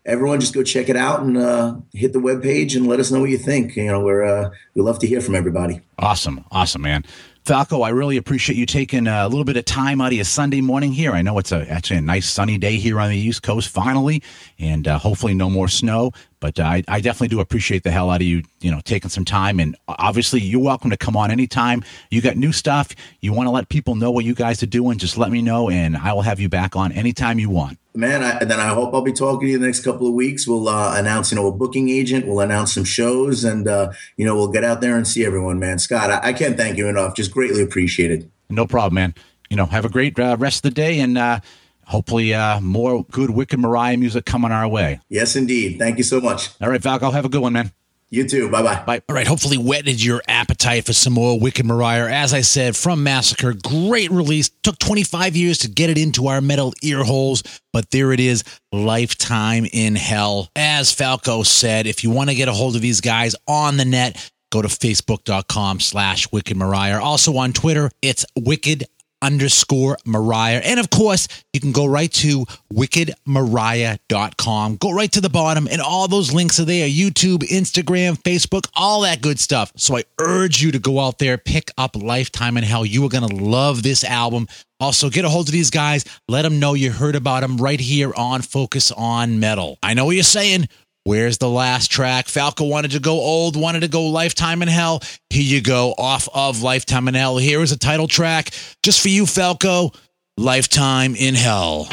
everyone just go check it out and uh, hit the webpage and let us know what you think. You know, we're, uh, we love to hear from everybody. Awesome. Awesome, man. Falco, I really appreciate you taking a little bit of time out of your Sunday morning here. I know it's a, actually a nice sunny day here on the East Coast finally, and uh, hopefully no more snow. But uh, I, I, definitely do appreciate the hell out of you, you know, taking some time. And obviously, you're welcome to come on anytime. You got new stuff. You want to let people know what you guys are doing, just let me know, and I will have you back on anytime you want man. I, then I hope I'll be talking to you the next couple of weeks. We'll uh, announce, you know, a booking agent. We'll announce some shows, and uh, you know, we'll get out there and see everyone, man. Scott, I, I, can't thank you enough. Just greatly appreciated. No problem, man. You know, have a great uh, rest of the day, and uh, hopefully, uh, more good Wicked Maraya music coming our way. Yes, indeed. Thank you so much. All right, Val. I'll have a good one, man. You too. Bye bye. Bye. All right. Hopefully, whetted your appetite for some more Wicked Maraya. As I said, from Massacre, great release. Took 25 years to get it into our metal ear holes, but there it is. Lifetime in Hell. As Falco said, if you want to get a hold of these guys on the net, go to facebook.com slash Wicked Maraya. Also on Twitter, it's Wicked underscore Maraya. And of course, you can go right to wickedmaraya.com. Go right to the bottom, and all those links are there YouTube, Instagram, Facebook, all that good stuff. So I urge you to go out there, pick up Lifetime in Hell. You are going to love this album. Also, get a hold of these guys. Let them know you heard about them right here on Focus on Metal. I know what you're saying. Where's the last track? Falco wanted to go old, wanted to go Lifetime in Hell. Here you go, off of Lifetime in Hell. Here is a title track just for you, Falco Lifetime in Hell.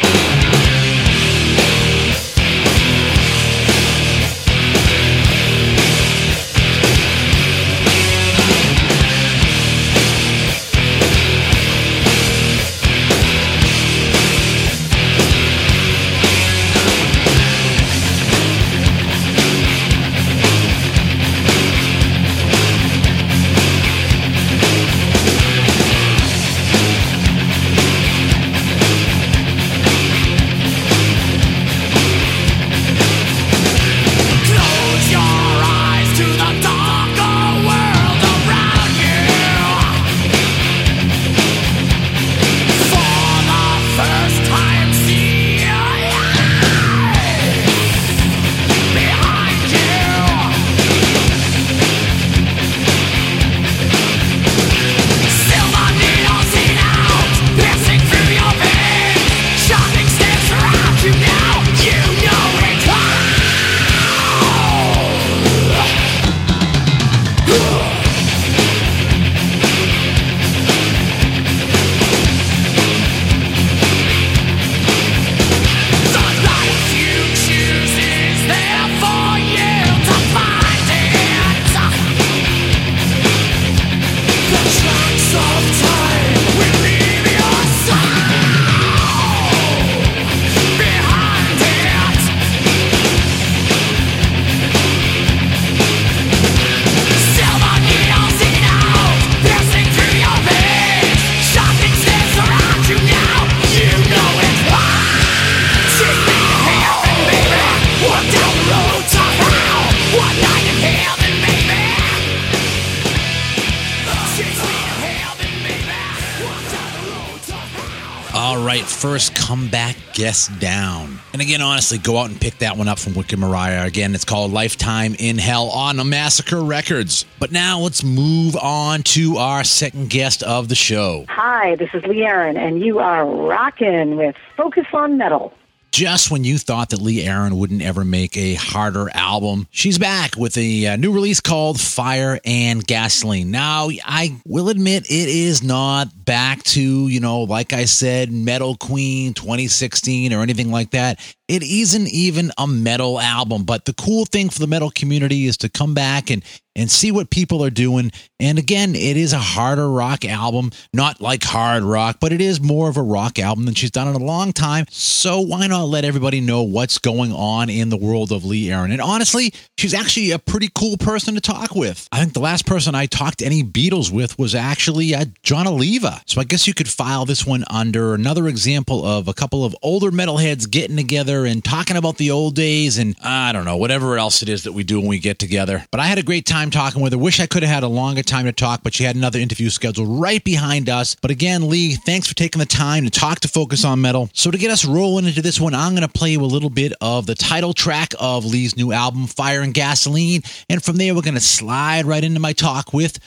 Honestly, go out and pick that one up from Wicked Maraya. Again, it's called Lifetime in Hell on a Massacre Records. But now let's move on to our second guest of the show. Hi, this is Aaron, and you are rocking with Focus on Metal. Just when you thought that Lee Aaron wouldn't ever make a harder album, she's back with a uh, new release called Fire and Gasoline. Now, I will admit it is not back to, you know, like I said, Metal Queen 2016 or anything like that. It isn't even a metal album, but the cool thing for the metal community is to come back and and see what people are doing. And again, it is a harder rock album, not like hard rock, but it is more of a rock album than she's done in a long time. So why not let everybody know what's going on in the world of Lee Aaron? And honestly, she's actually a pretty cool person to talk with. I think the last person I talked any Beatles with was actually uh, Jon Oliva. So I guess you could file this one under another example of a couple of older metalheads getting together and talking about the old days and I don't know, whatever else it is that we do when we get together. But I had a great time talking with her. Wish I could have had a longer time to talk, but she had another interview scheduled right behind us. But again, Lee, thanks for taking the time to talk to Focus on Metal. So to get us rolling into this one, I'm going to play you a little bit of the title track of Lee's new album, Fire and Gasoline. And from there, we're going to slide right into my talk with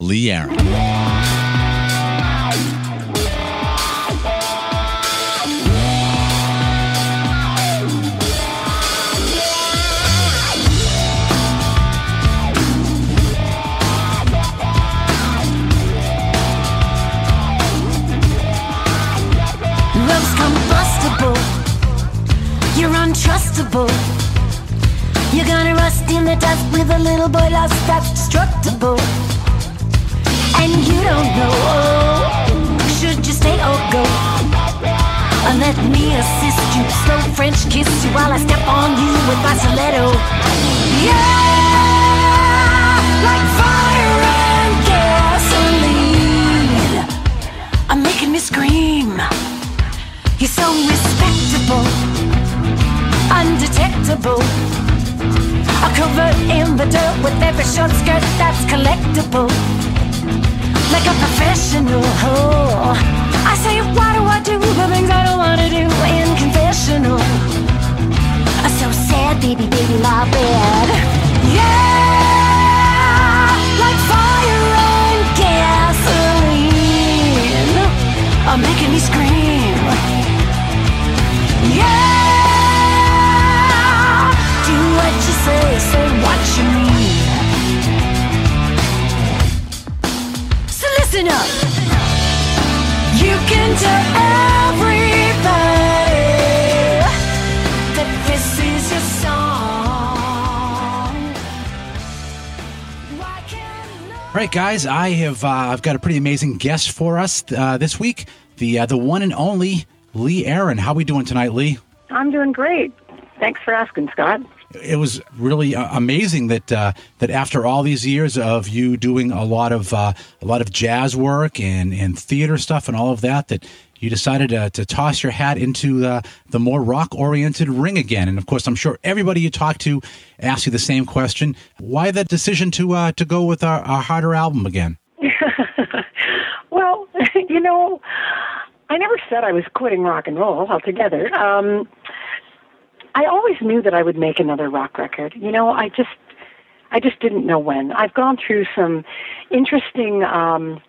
Lee Aaron. Untrustable. You're gonna rust in the dust with a little boy lost that's destructible. And you don't know. Should you stay or go? Or let me assist you. Slow French kiss you while I step on you with my stiletto. Yeah! Like fire and gasoline. I'm making me scream. You're so respectable, undetectable. A cover in the dirt with every short skirt that's collectible. Like a professional, oh, I I say, why do I do the things I don't want to do in confessional? I'm so sad, baby, baby, my bad. Yeah, like fire and gasoline, are making me up. You can tell everybody that this is your song. Why can't All right, guys, I have uh, I've got a pretty amazing guest for us uh, this week. The uh, the one and only Lee Aaron. How we doing tonight, Lee? I'm doing great. Thanks for asking, Scott. It was really uh, amazing that uh, that after all these years of you doing a lot of uh, a lot of jazz work and, and theater stuff and all of that, that you decided uh, to toss your hat into uh, the more rock oriented ring again. And of course, I'm sure everybody you talk to asks you the same question: Why that decision to uh, to go with our, our harder album again? Well, you know, I never said I was quitting rock and roll altogether. Um, I always knew that I would make another rock record. You know, I just, I just didn't know when. I've gone through some interesting um,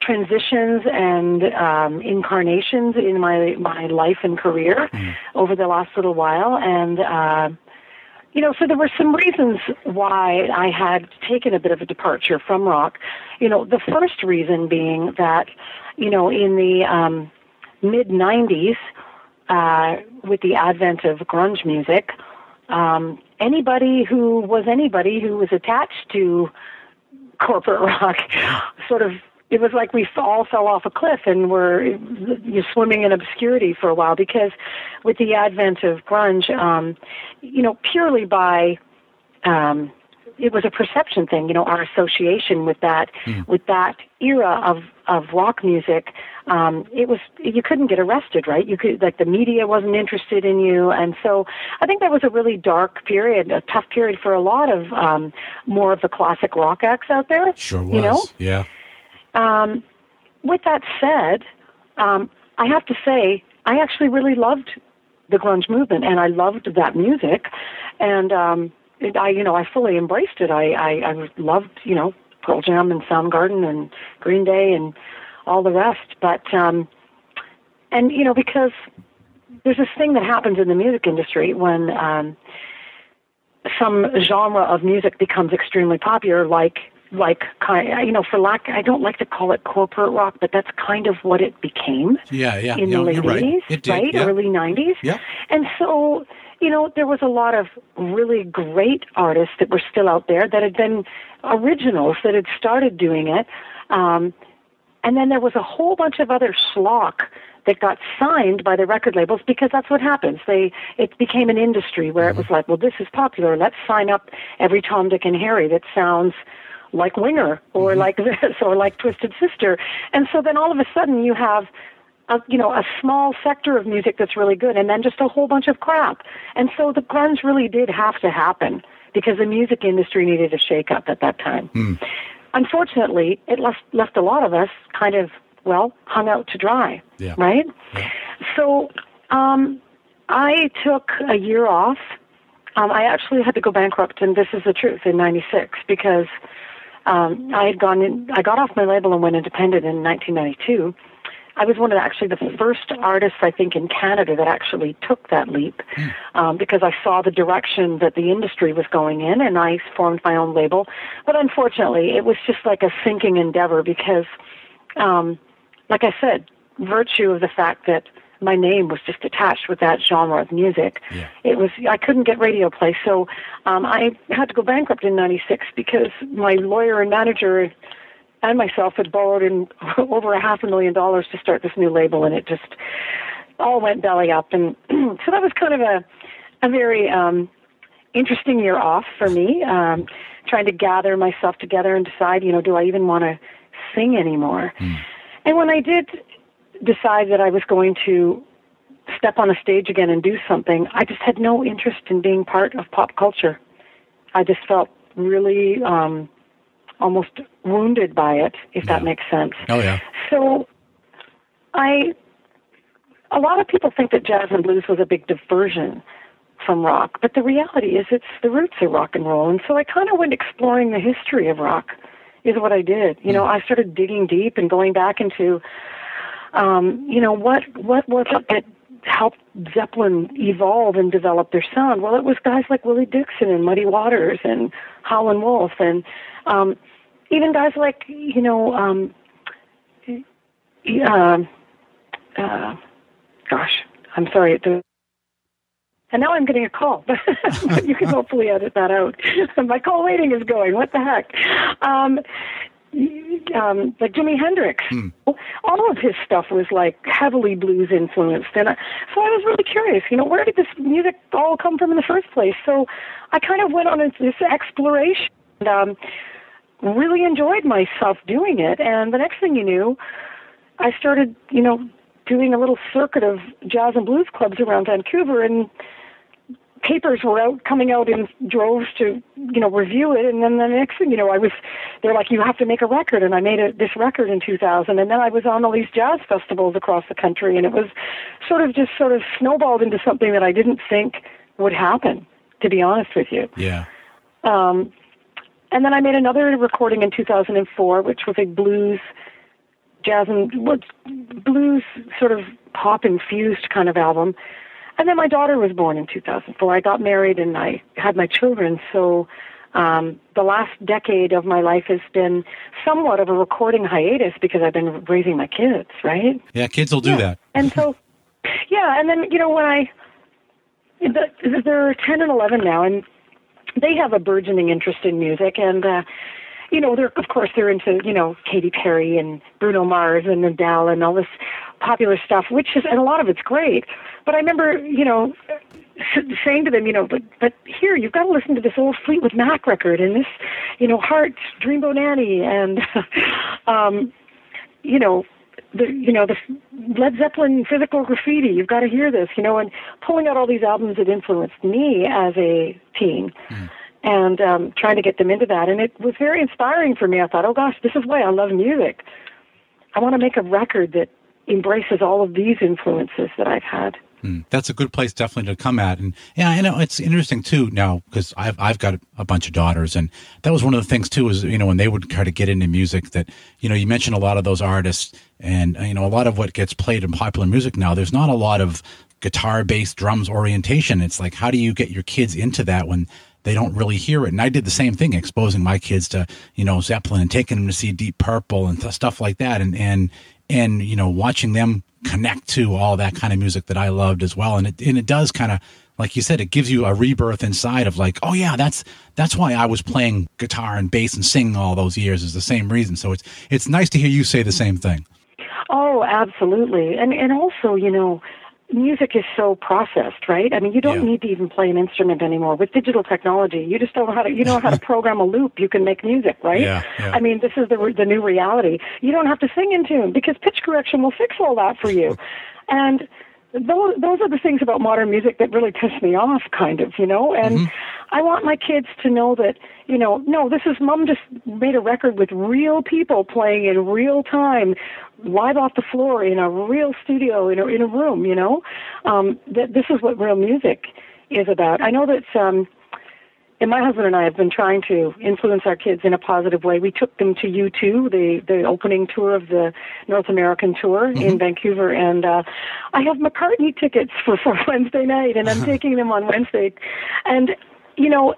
transitions and um, incarnations in my my life and career over the last little while, and. Uh, you know, so there were some reasons why I had taken a bit of a departure from rock. You know, the first reason being that, you know, in the um, mid 90s, uh, with the advent of grunge music, um, anybody who was anybody who was attached to corporate rock sort of it was like we all fell off a cliff and were you're swimming in obscurity for a while because with the advent of grunge um you know purely by um it was a perception thing you know our association with that with that era of of rock music um it was you couldn't get arrested right you could like the media wasn't interested in you and so i think that was a really dark period a tough period for a lot of um more of the classic rock acts out there Sure was. you know Yeah. um, with that said, um, I have to say I actually really loved the grunge movement, and I loved that music, and um, it, I, you know, I fully embraced it. I, I, I loved, you know, Pearl Jam and Soundgarden and Green Day and all the rest. But, um, and you know, because there's this thing that happens in the music industry when um, some genre of music becomes extremely popular, like like you know, for lack, I don't like to call it corporate rock, but that's kind of what it became Yeah, yeah. in yeah, the late you're right. 80s, It did. right? Yeah. Early 90s. Yeah. And so, you know, there was a lot of really great artists that were still out there that had been originals that had started doing it. Um, and then there was a whole bunch of other schlock that got signed by the record labels because that's what happens. They it became an industry where it was like, well, this is popular. Let's sign up every Tom, Dick, and Harry that sounds like Winger or mm-hmm. like this or like Twisted Sister. And so then all of a sudden you have a you know a small sector of music that's really good and then just a whole bunch of crap. And so the grunge really did have to happen because the music industry needed a shake up at that time. Hmm. Unfortunately, it left left a lot of us kind of well hung out to dry, Yeah. right? So um, I took a year off. Um, I actually had to go bankrupt, and this is the truth, in '96 because um, I had gone in, I got off my label and went independent in 1992. I was one of the, actually the first artists I think in Canada that actually took that leap um, because I saw the direction that the industry was going in, and I formed my own label. But unfortunately, it was just like a sinking endeavor because, um, like I said, virtue of the fact that my name was just attached with that genre of music. Yeah. It was I couldn't get radio play, so um, I had to go bankrupt in '96 because my lawyer and manager and myself had borrowed in over a half a million dollars to start this new label, and it just all went belly up. And so that was kind of a a very um, interesting year off for me, um, trying to gather myself together and decide, you know, do I even want to sing anymore? And when I did decide that I was going to step on a stage again and do something, I just had no interest in being part of pop culture. I just felt really um, almost wounded by it, if that Yeah. makes sense. Oh yeah. So I a lot of people think that jazz and blues was a big diversion from rock, but the reality is it's the roots of rock and roll. And so I kind of went exploring the history of rock is what I did. You know, I started digging deep and going back into um, you know, what what was it that helped Zeppelin evolve and develop their sound? Well, it was guys like Willie Dixon and Muddy Waters and Howlin' Wolf and um even guys like, you know, um uh, uh, gosh, I'm sorry. And now I'm getting a call, but you can hopefully edit that out. My call waiting is going. What the heck? Um, um, like Jimi Hendrix, all of his stuff was like heavily blues influenced, and I, so I was really curious. You know, where did this music all come from in the first place? So I kind of went on this exploration. And, um, really enjoyed myself doing it, and the next thing you knew, I started, you know, doing a little circuit of jazz and blues clubs around Vancouver, and papers were out coming out in droves to, you know, review it. And then the next thing you know, I was, they're like, you have to make a record, and I made a, this record in 2000. And then I was on all these jazz festivals across the country, and it was sort of just sort of snowballed into something that I didn't think would happen, to be honest with you. Yeah. Um, and then I made another recording in 2004, which was a blues, jazz, and what blues sort of pop infused kind of album. And then my daughter was born in 2004. I got married and I had my children. So um, the last decade of my life has been somewhat of a recording hiatus because I've been raising my kids, right? Yeah, kids will do that. And so, yeah, and then you know when I, the, they're ten and eleven now, and they have a burgeoning interest in music, and uh, you know they're of course they're into you know Katy Perry and Bruno Mars and Adele and all this popular stuff, which is and a lot of it's great. But I remember you know saying to them, you know, but but here you've got to listen to this old Fleetwood Mac record and this, you know, Heart, Dreamboat Annie, and um, you know, the you know the Led Zeppelin physical graffiti. You've got to hear this, you know, and pulling out all these albums that influenced me as a teen, and um, trying to get them into that. And it was very inspiring for me. I thought, oh gosh, this is why I love music. I want to make a record that embraces all of these influences that I've had. Mm, that's a good place definitely to come at. And yeah, I know it's interesting too now because I've, I've got a bunch of daughters and that was one of the things too is, you know, when they would try to get into music that, you know, you mentioned a lot of those artists and, uh, you know, a lot of what gets played in popular music now, there's not a lot of guitar based drums orientation. It's like, how do you get your kids into that when they don't really hear it. And I did the same thing, exposing my kids to, you know, Zeppelin and taking them to see Deep Purple and th- stuff like that. And, and, and, you know, watching them connect to all that kind of music that I loved as well. And it, and it does kind of, like you said, it gives you a rebirth inside of like, oh yeah, that's, that's why I was playing guitar and bass and singing all those years is the same reason. So it's, it's nice to hear you say the same thing. Oh, absolutely. And and also, you know, music is so processed, right? I mean, you don't Yeah. need to even play an instrument anymore with digital technology. You just don't know how to you know how to program a loop. You can make music, right? Yeah, yeah. I mean, this is the the new reality. You don't have to sing in tune because pitch correction will fix all that for you. and those those are the things about modern music that really piss me off, kind of, you know. And I want my kids to know that, you know, no, this is mom just made a record with real people playing in real time, live off the floor in a real studio in a in a room, you know. Um, that this is what real music is about. I know that. Um, and my husband and I have been trying to influence our kids in a positive way. We took them to U2, the the opening tour of the North American tour in Vancouver, and uh, I have McCartney tickets for for Wednesday night, and I'm taking them on Wednesday, and you know.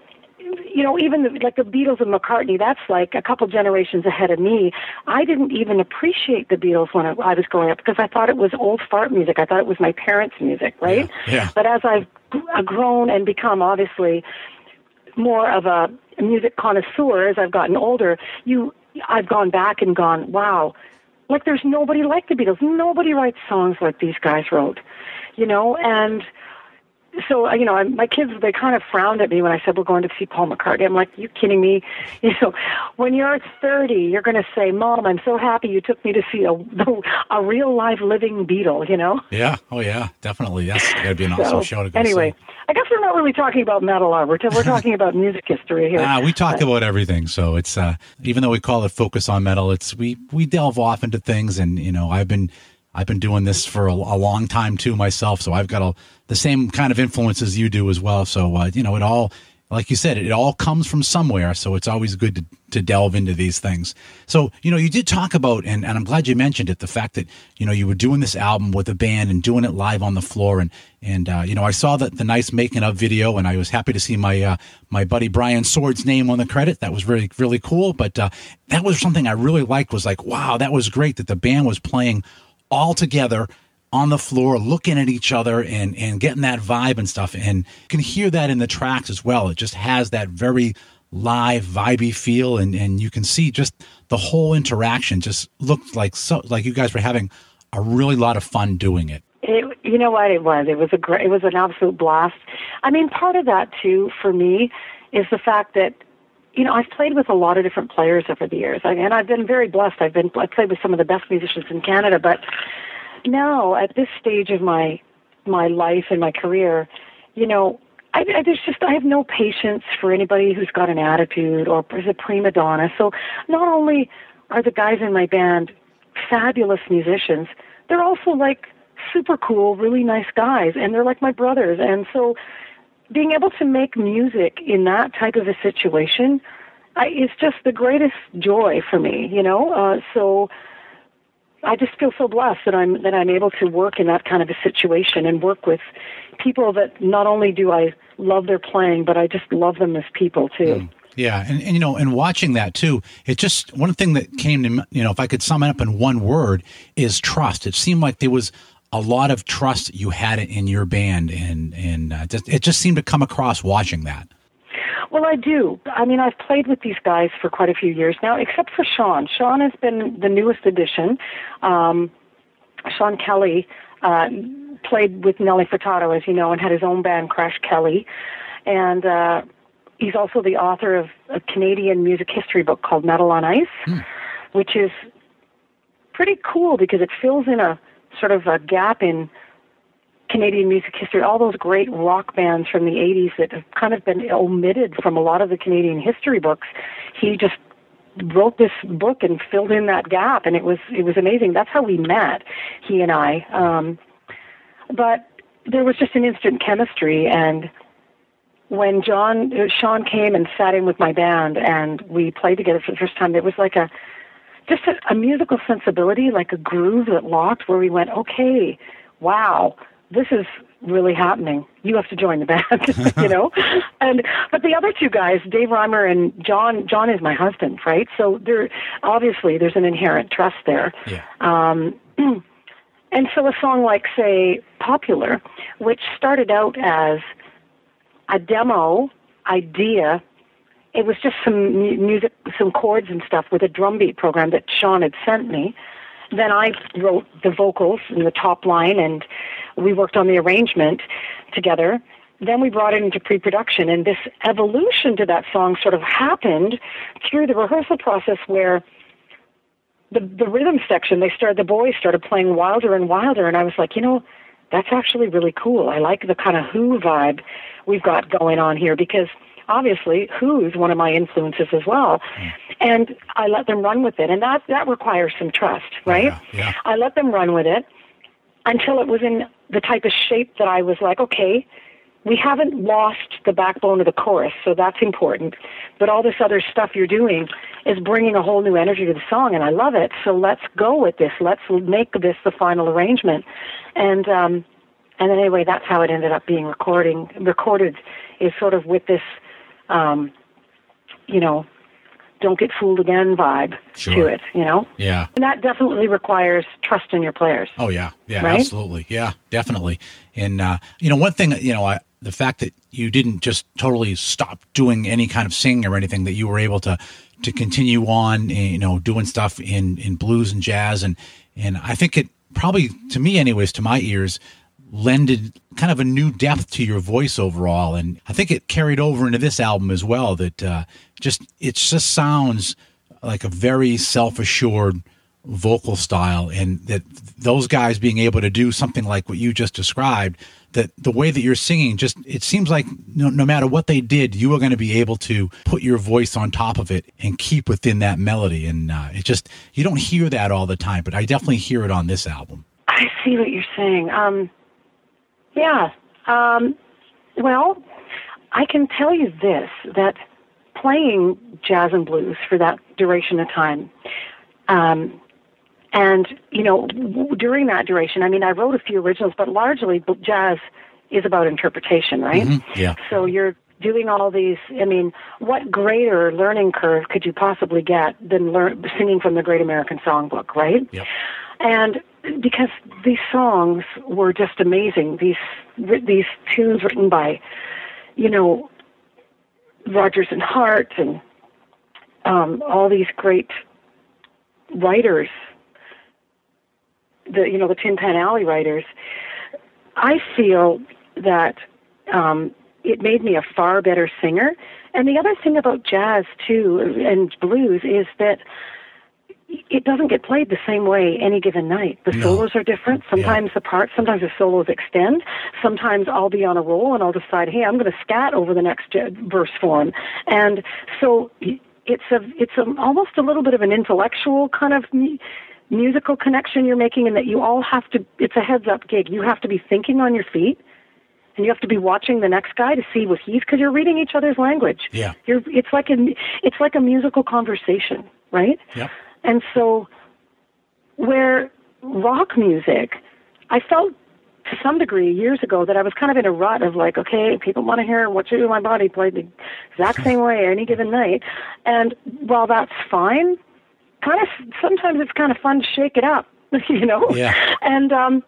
You know, even the, like the Beatles and McCartney, that's like a couple generations ahead of me. I didn't even appreciate the Beatles when I, I was growing up because I thought it was old fart music. I thought it was my parents' music, right? Yeah, yeah. But as I've gr- grown and become obviously more of a music connoisseur as I've gotten older, you I've gone back and gone, wow, like there's nobody like the Beatles. Nobody writes songs like these guys wrote, you know, and so you know, I- my kids they kind of frowned at me when I said we're going to see Paul McCartney. I'm like, you kidding me? You know, when you're 30, you're going to say, "Mom, I'm so happy you took me to see a a real live living Beatle." You know. Yeah. Oh yeah, definitely. That's got to be an awesome So, show to go anyway, see. I guess we're not really talking about metal, are we? We're talking about music history here. Ah, we talk about everything. So it's uh, even though we call it focus on metal, it's we we delve off into things, and you know, I've been I've been doing this for a, a long time too myself, so I've got a, the same kind of influences you do as well. So uh, you know, it all like you said, it all comes from somewhere. So it's always good to, to delve into these things. So, you know, you did talk about, and, and I'm glad you mentioned it, the fact that, you know, you were doing this album with a band and doing it live on the floor. And, and, uh, you know, I saw that the nice making of video and I was happy to see my, uh, my buddy Brian Sword's name on the credit. That was really, really cool. But, uh, that was something I really liked was like, wow, that was great that the band was playing all together on the floor looking at each other and and getting that vibe and stuff. And you can hear that in the tracks as well. It just has that very live vibey feel. And and you can see just the whole interaction just looked like so like you guys were having a really lot of fun doing it. It, you know what? It was? It was a great, it was an absolute blast. I mean, part of that too for me is the fact that you know I've played with a lot of different players over the years, and I've been very blessed. I've been I've played with some of the best musicians in Canada, but now at this stage of my my life and my career, you know, I, I there's just I have no patience for anybody who's got an attitude or is a prima donna. So not only are the guys in my band fabulous musicians, they're also like super cool, really nice guys, and they're like my brothers. And so being able to make music in that type of a situation I, is just the greatest joy for me, you know. Uh, so I just feel so blessed that I'm that I'm able to work in that kind of a situation and work with people that not only do I love their playing, but I just love them as people too. Yeah, and, and you know, and watching that too, it just one thing that came to you know, if I could sum it up in one word, is trust. It seemed like there was a lot of trust you had in your band, and and uh, just, it just seemed to come across watching that. Well, I do. I mean, I've played with these guys for quite a few years now, except for Sean. Sean has been the newest addition. Um, Sean Kelly uh, played with Nelly Furtado, as you know, and had his own band, Crash Kelly. And uh, he's also the author of a Canadian music history book called Metal on Ice, which is pretty cool because it fills in a sort of a gap in Canadian music history, all those great rock bands from the 80s that have kind of been omitted from a lot of the Canadian history books. He just wrote this book and filled in that gap and it was it was amazing. That's how we met, he and I. Um but there was just an instant chemistry and when John uh, Sean came and sat in with my band and we played together for the first time, it was like a just a, a musical sensibility, like a groove that locked where we went, okay, wow, this is really happening. You have to join the band, you know? And but the other two guys, Dave Reimer and John John is my husband, right? So there obviously there's an inherent trust there. Yeah. Um and so a song like say Popular, which started out as a demo idea it was just some mu- music, some chords and stuff with a drum beat program that Sean had sent me. Then I wrote the vocals and the top line, and we worked on the arrangement together. Then we brought it into pre-production, and this evolution to that song sort of happened through the rehearsal process, where the the rhythm section they started the boys started playing wilder and wilder, and I was like, you know, that's actually really cool. I like the kind of Who vibe we've got going on here because obviously Who's one of my influences as well. And I let them run with it. And that, that requires some trust, right? yeah, yeah. I let them run with it until it was in the type of shape that I was like, okay, we haven't lost the backbone of the chorus, so that's important. But all this other stuff you're doing is bringing a whole new energy to the song, and I love it. So let's go with this. Let's make this the final arrangement. And um, and then anyway, that's how it ended up being recording recorded. Is sort of with this, um, you know, don't get fooled again vibe to it. You know, Yeah. and that definitely requires trust in your players. Oh yeah, yeah, Right? absolutely, yeah, definitely. And uh, you know, one thing, you know, I, the fact that you didn't just totally stop doing any kind of singing or anything, that you were able to to continue on, eh, you know, doing stuff in in blues and jazz, and and I think it probably, to me, anyways, to my ears, lended kind of a new depth to your voice overall, and I think it carried over into this album as well. That uh, just it just sounds like a very self assured vocal style and that those guys being able to do something like what you just described that the way that you're singing just it seems like no, no matter what they did you are going to be able to put your voice on top of it and keep within that melody and uh, it just you don't hear that all the time but i definitely hear it on this album I see what you're saying. Um, yeah. Um, well, I can tell you this that playing jazz and blues for that duration of time, um, and you know, w- during that duration, I mean, I wrote a few originals, but largely jazz is about interpretation, right? Yeah. So you're doing all these. I mean, what greater learning curve could you possibly get than learn singing from the Great American Songbook, right? Yep. and because these songs were just amazing. These these tunes written by you know Rodgers and Hart and um, all these great writers the you know the Tin Pan Alley writers I feel that um, it made me a far better singer. And the other thing about jazz too and blues is that it doesn't get played the same way any given night. The No. solos are different. Sometimes the parts, sometimes the solos extend. Sometimes I'll be on a roll and I'll decide, hey, I'm going to scat over the next uh, verse form. And so it's a, it's a, almost a little bit of an intellectual kind of mu- musical connection you're making, in that you all have to. It's a heads up gig. You have to be thinking on your feet. And you have to be watching the next guy to see what he's because you're reading each other's language. Yeah. You're, it's like a it's like a musical conversation, right? Yep. And so, where rock music, I felt to some degree years ago that I was kind of in a rut of like, okay, people want to hear what you do my body played the exact same way any given night. And while that's fine, kind of sometimes it's kind of fun to shake it up, you know? Yeah. And um,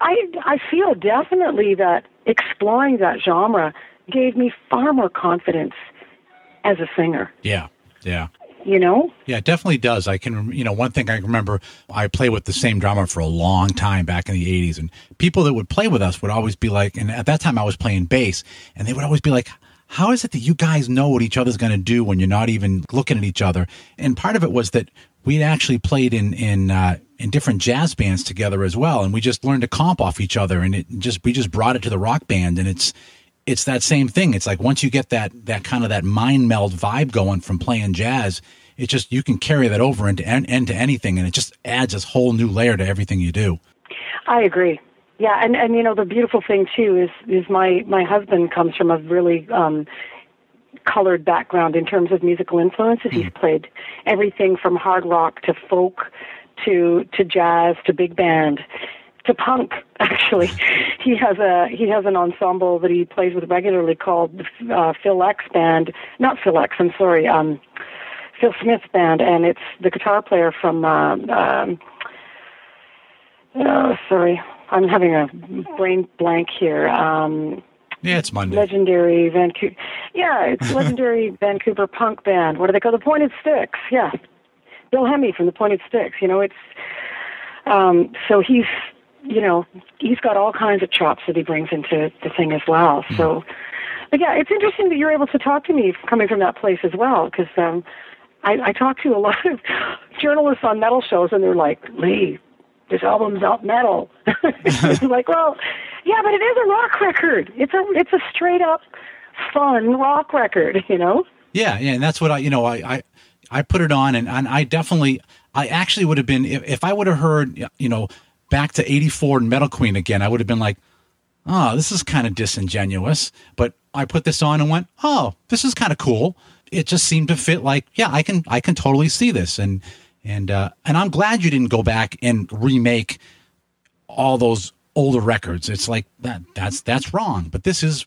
I I feel definitely that exploring that genre gave me far more confidence as a singer. Yeah. Yeah. You know? Yeah, it definitely does. I can, you know, one thing I remember, I played with the same drummer for a long time back in the 80s, and people that would play with us would always be like, and at that time I was playing bass, and they would always be like, how is it that you guys know what each other's going to do when you're not even looking at each other? And part of it was that we'd actually played in in uh, in different jazz bands together as well, and we just learned to comp off each other, and it just we just brought it to the rock band, and it's it's that same thing. It's like once you get that that kind of that mind meld vibe going from playing jazz, it just you can carry that over into into anything, and it just adds this whole new layer to everything you do. I agree. Yeah, and and you know the beautiful thing too is is my my husband comes from a really um colored background in terms of musical influences. He's played everything from hard rock to folk to to jazz to big band to punk actually. he has a he has an ensemble that he plays with regularly called the uh, Phil X band. Not Phil X, I'm sorry. Um Phil Smith band and it's the guitar player from um um Oh, sorry. I'm having a brain blank here. Um, Yeah, it's Monday. legendary Vancouver. Yeah, it's legendary Vancouver punk band. What do they call the Pointed Sticks? Yeah, Bill Hemme from the Pointed Sticks. You know, it's um, so he's you know he's got all kinds of chops that he brings into the thing as well. So, but yeah, it's interesting that you're able to talk to me coming from that place as well because um, I, I talk to a lot of journalists on metal shows and they're like, Lee, this album's not metal. it's like, well, yeah, but it is a rock record. It's a it's a straight up fun rock record, you know. Yeah, yeah, and that's what I, you know, I, I, I put it on, and, and I definitely, I actually would have been if, if I would have heard, you know, back to '84 and Metal Queen again, I would have been like, oh, this is kind of disingenuous. But I put this on and went, oh, this is kind of cool. It just seemed to fit. Like, yeah, I can, I can totally see this, and and uh, and I'm glad you didn't go back and remake all those older records. It's like that, that's that's wrong, but this is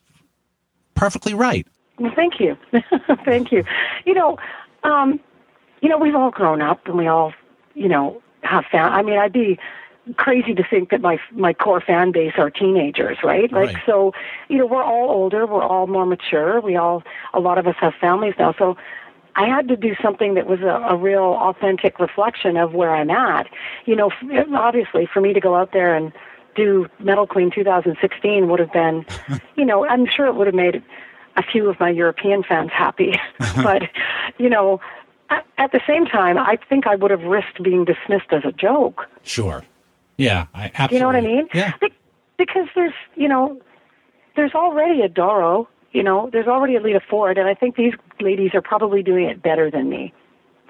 perfectly right. Well, thank you, thank you. You know, um, you know, we've all grown up, and we all, you know, have found. I mean, I'd be crazy to think that my my core fan base are teenagers, right? Like, Right. so, you know, we're all older, we're all more mature. We all, a lot of us have families now, so. I had to do something that was a, a real authentic reflection of where I'm at. You know, f- obviously, for me to go out there and do Metal Queen 2016 would have been, you know, I'm sure it would have made a few of my European fans happy. but, you know, at, at the same time, I think I would have risked being dismissed as a joke. Sure. Yeah, I absolutely. You know what I mean? Yeah. Be- because there's, you know, there's already a Doro, you know, there's already a Lita Ford, and I think these ladies are probably doing it better than me.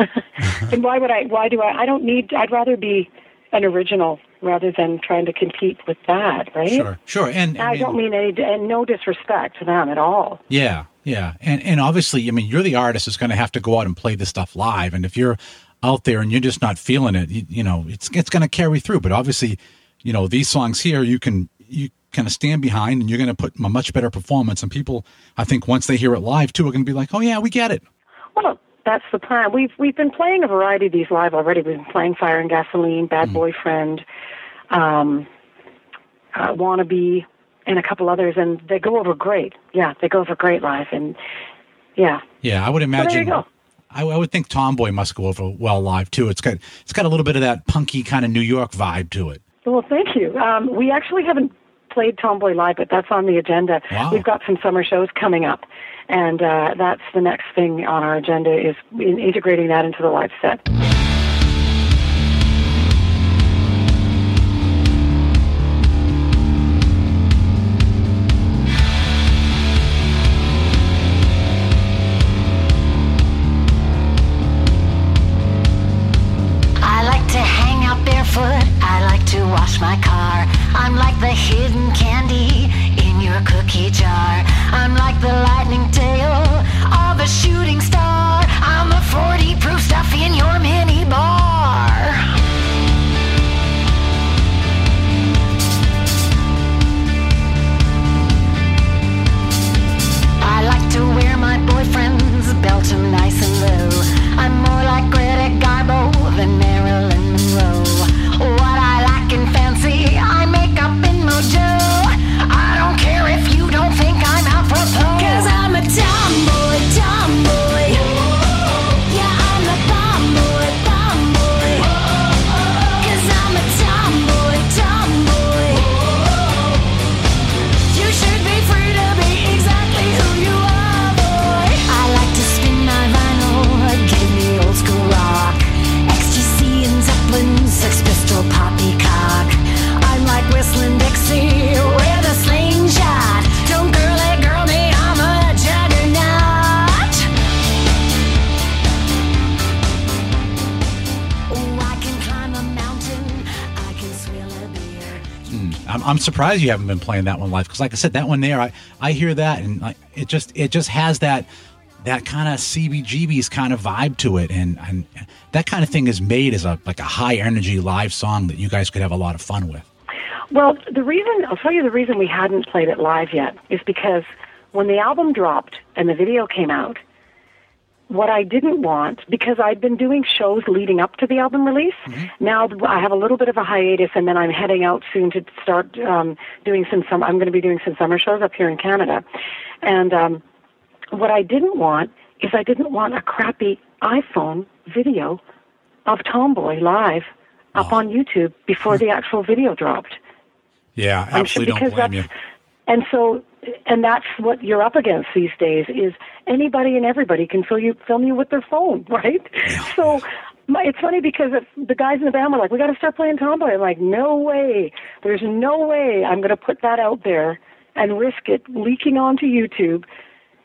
and why would I? Why do I? I don't need. I'd rather be an original rather than trying to compete with that, right? Sure, sure. And I, don't mean any and no disrespect to them at all. Yeah, yeah, and and obviously, I mean, you're the artist who's going to have to go out and play this stuff live, and if you're out there and you're just not feeling it, you, you know, it's it's going to carry through. But obviously, you know, these songs here, you can you kind of stand behind, and you're going to put a much better performance. And people, I think, once they hear it live too, are going to be like, oh yeah, we get it. Well, that's the plan. We've we've been playing a variety of these live already. We've been playing Fire and Gasoline, Bad Mm. Boyfriend, um, uh, Wannabe, and a couple others, and they go over great. Yeah, they go over great live, and yeah. Yeah, I would imagine. go. I, I would think Tomboy must go over well live too. It's got it's got a little bit of that punky kind of New York vibe to it. Well, thank you. Um, we actually haven't played Tomboy live, but that's on the agenda. Wow. We've got some summer shows coming up, and uh, that's the next thing on our agenda is in integrating that into the live set. Surprised you haven't been playing that one live because, like I said, that one there, I, I hear that and like it just it just has that that kind of CBGB's kind of vibe to it, and and that kind of thing is made as a like a high energy live song that you guys could have a lot of fun with. Well, the reason I'll tell you the reason we hadn't played it live yet is because when the album dropped and the video came out, what I didn't want because I'd been doing shows leading up to the album release. Now I have a little bit of a hiatus, and then I'm heading out soon to start um, doing some. some I'm going to be doing some summer shows up here in Canada, and um, what I didn't want is I didn't want a crappy iPhone video of Tomboy live up on YouTube before the actual video dropped. Yeah, I'm sure absolutely don't blame you. and so and that's what you're up against these days is anybody and everybody can film you film you with their phone, right? So my, it's funny because the guys in the band were like, "We got to start playing Tomboy." I'm like, "No way! There's no way I'm going to put that out there and risk it leaking onto YouTube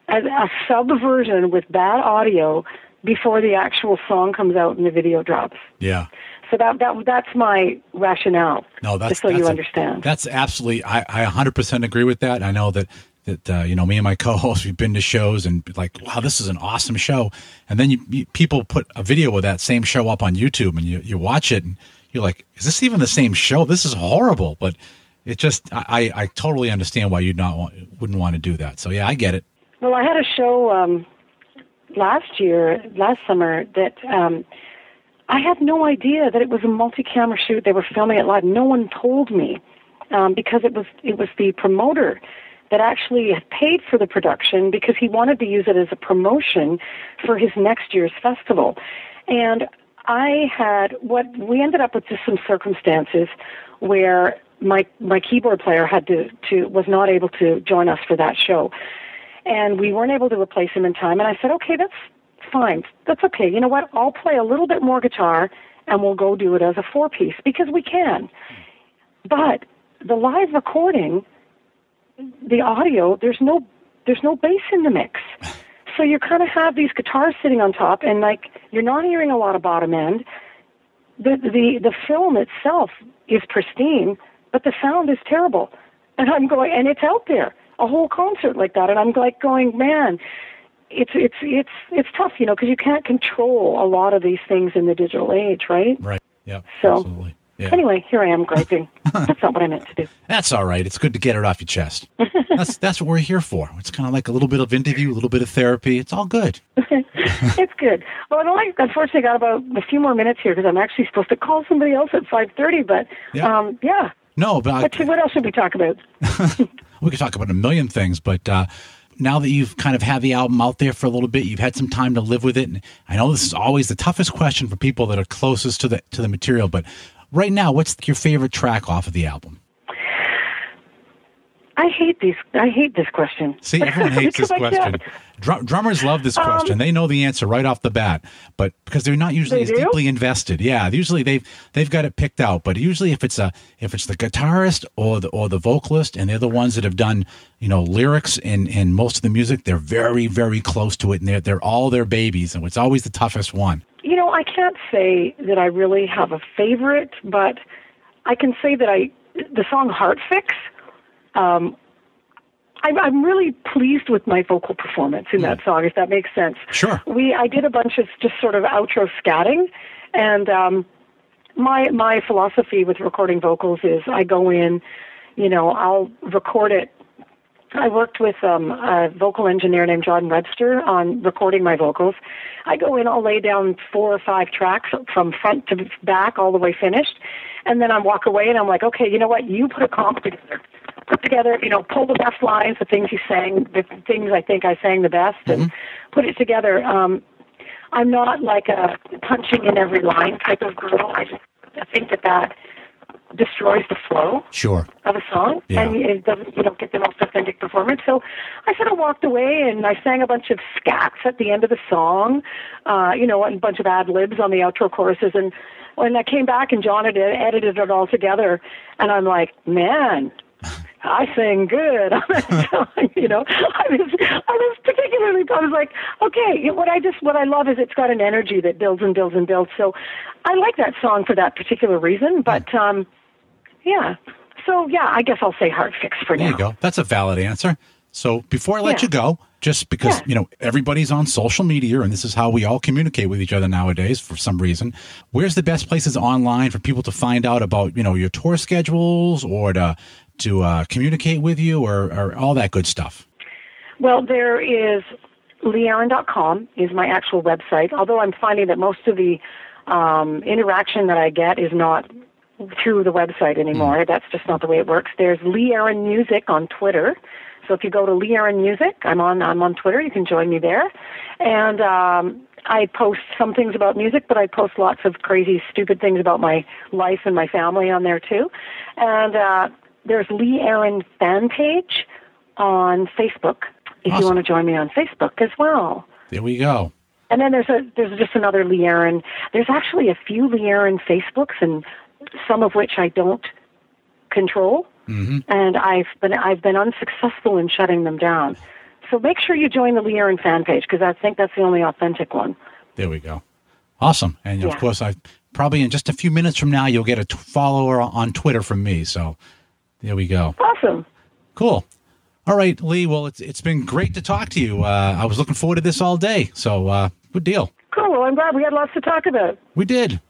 as a sub version with bad audio before the actual song comes out and the video drops." Yeah. So that that that's my rationale. No, that's just so that's you a- understand. That's absolutely. I, I 100% agree with that. I know that that uh, you know me and my co-host we've been to shows and like, wow, this is an awesome show. And then you, you people put a video of that same show up on YouTube and you you watch it and you're like, is this even the same show? This is horrible. But it just I I totally understand why you'd not want, wouldn't want to do that. So yeah, I get it. Well, I had a show um, last year, last summer, that um, I had no idea that it was a multi-camera shoot. They were filming it live. No one told me um, because it was it was the promoter that actually had paid for the production because he wanted to use it as a promotion for his next year's festival. And I had what we ended up with just some circumstances where my my keyboard player had to to was not able to join us for that show and we weren't able to replace him in time. And I said, okay, that's fine. That's okay. You know what? I'll play a little bit more guitar and we'll go do it as a four piece because we can. But the live recording, the audio, there's no there's no bass in the mix. So you kind of have these guitars sitting on top and like you're not hearing a lot of bottom end the the the film itself is pristine, but the sound is terrible. And I'm going, and it's out there, a whole concert like that, and I'm like going, man, it's it's it's it's tough, you know, because you can't control a lot of these things in the digital age, right? Right. Yeah. So- Absolutely. Yeah. Anyway, here I am griping. That's not what I meant to do. That's all right. It's good to get it off your chest. That's that's what we're here for. It's kind of like a little bit of interview, a little bit of therapy. It's all good. it's good. Well, I don't like. Unfortunately, got about a few more minutes here because I'm actually supposed to call somebody else at 5:30. But Yeah. um, yeah. No, but What, I, what else should we talk about? we could talk about a million things. But uh, now that you've kind of had the album out there for a little bit, you've had some time to live with it. And I know this is always the toughest question for people that are closest to the to the material. But right now, what's your favorite track off of the album? I hate these. I hate this question. See, everyone hates this question. Drum, drummers love this question. Um, they know the answer right off the bat, but because they're not usually They as do? deeply invested. Yeah, usually they've they've got it picked out. But usually, if it's a if it's the guitarist or the or the vocalist, and they're the ones that have done you know lyrics and and most of the music, they're very very close to it, and they're they're all their babies, and it's always the toughest one. You know, I can't say that I really have a favorite, but I can say that I the song "Heart Fix." Um, I'm, I'm really pleased with my vocal performance in that song, if that makes sense. Sure. We I did a bunch of just sort of outro scatting, and um, my my philosophy with recording vocals is I go in, you know, I'll record it. I worked with um, a vocal engineer named John Webster on recording my vocals. I go in, I'll lay down four or five tracks from front to back, all the way finished, and then I walk away and I'm like, okay, you know what? You put a comp together, put together, you know, pull the best lines, the things you sang, the things I think I sang the best, and put it together. Um, I'm not like a punching in every line type of girl. I just I think that that destroys the flow Sure. of a song, Yeah. and it doesn't, you don't get the most authentic performance. So I sort of walked away and I sang a bunch of scats at the end of the song, uh, you know, and a bunch of ad libs on the outro choruses. And when I came back and John had edited it all together, and I'm like, man. I sang good on that song, you know. I was, I was particularly, I was like, okay, what I just, what I love is it's got an energy that builds and builds and builds. So, I like that song for that particular reason. But, um, yeah. So yeah, I guess I'll say heart fix for There now. you go. That's a valid answer. So before I let Yeah. you go, just because Yeah. you know everybody's on social media and this is how we all communicate with each other nowadays for some reason, where's the best places online for people to find out about you know your tour schedules or to to uh, communicate with you or, or all that good stuff? Well, there is leeaaron.com is my actual website. Although I'm finding that most of the um, interaction that I get is not through the website anymore. That's just not the way it works. There's Lee Aaron Music on Twitter. So if you go to Lee Aaron Music, I'm on I'm on Twitter. You can join me there, and um, I post some things about music, but I post lots of crazy, stupid things about my life and my family on there too. And uh, there's Lee Aaron fan page on Facebook. If Awesome. you want to join me on Facebook as well. There we go. And then there's a there's just another Lee Aaron. There's actually a few Lee Aaron Facebooks, and some of which I don't control. Mm-hmm. And I've been I've been unsuccessful in shutting them down. So make sure you join the Lee Aaron fan page because I think that's the only authentic one. There we go. Awesome. And of course, I probably in just a few minutes from now you'll get a t- follower on Twitter from me. So there we go. Awesome. Cool. All right, Lee. Well, it's it's been great to talk to you. Uh, I was looking forward to this all day. So uh, good deal. Cool. Well, I'm glad we had lots to talk about. We did.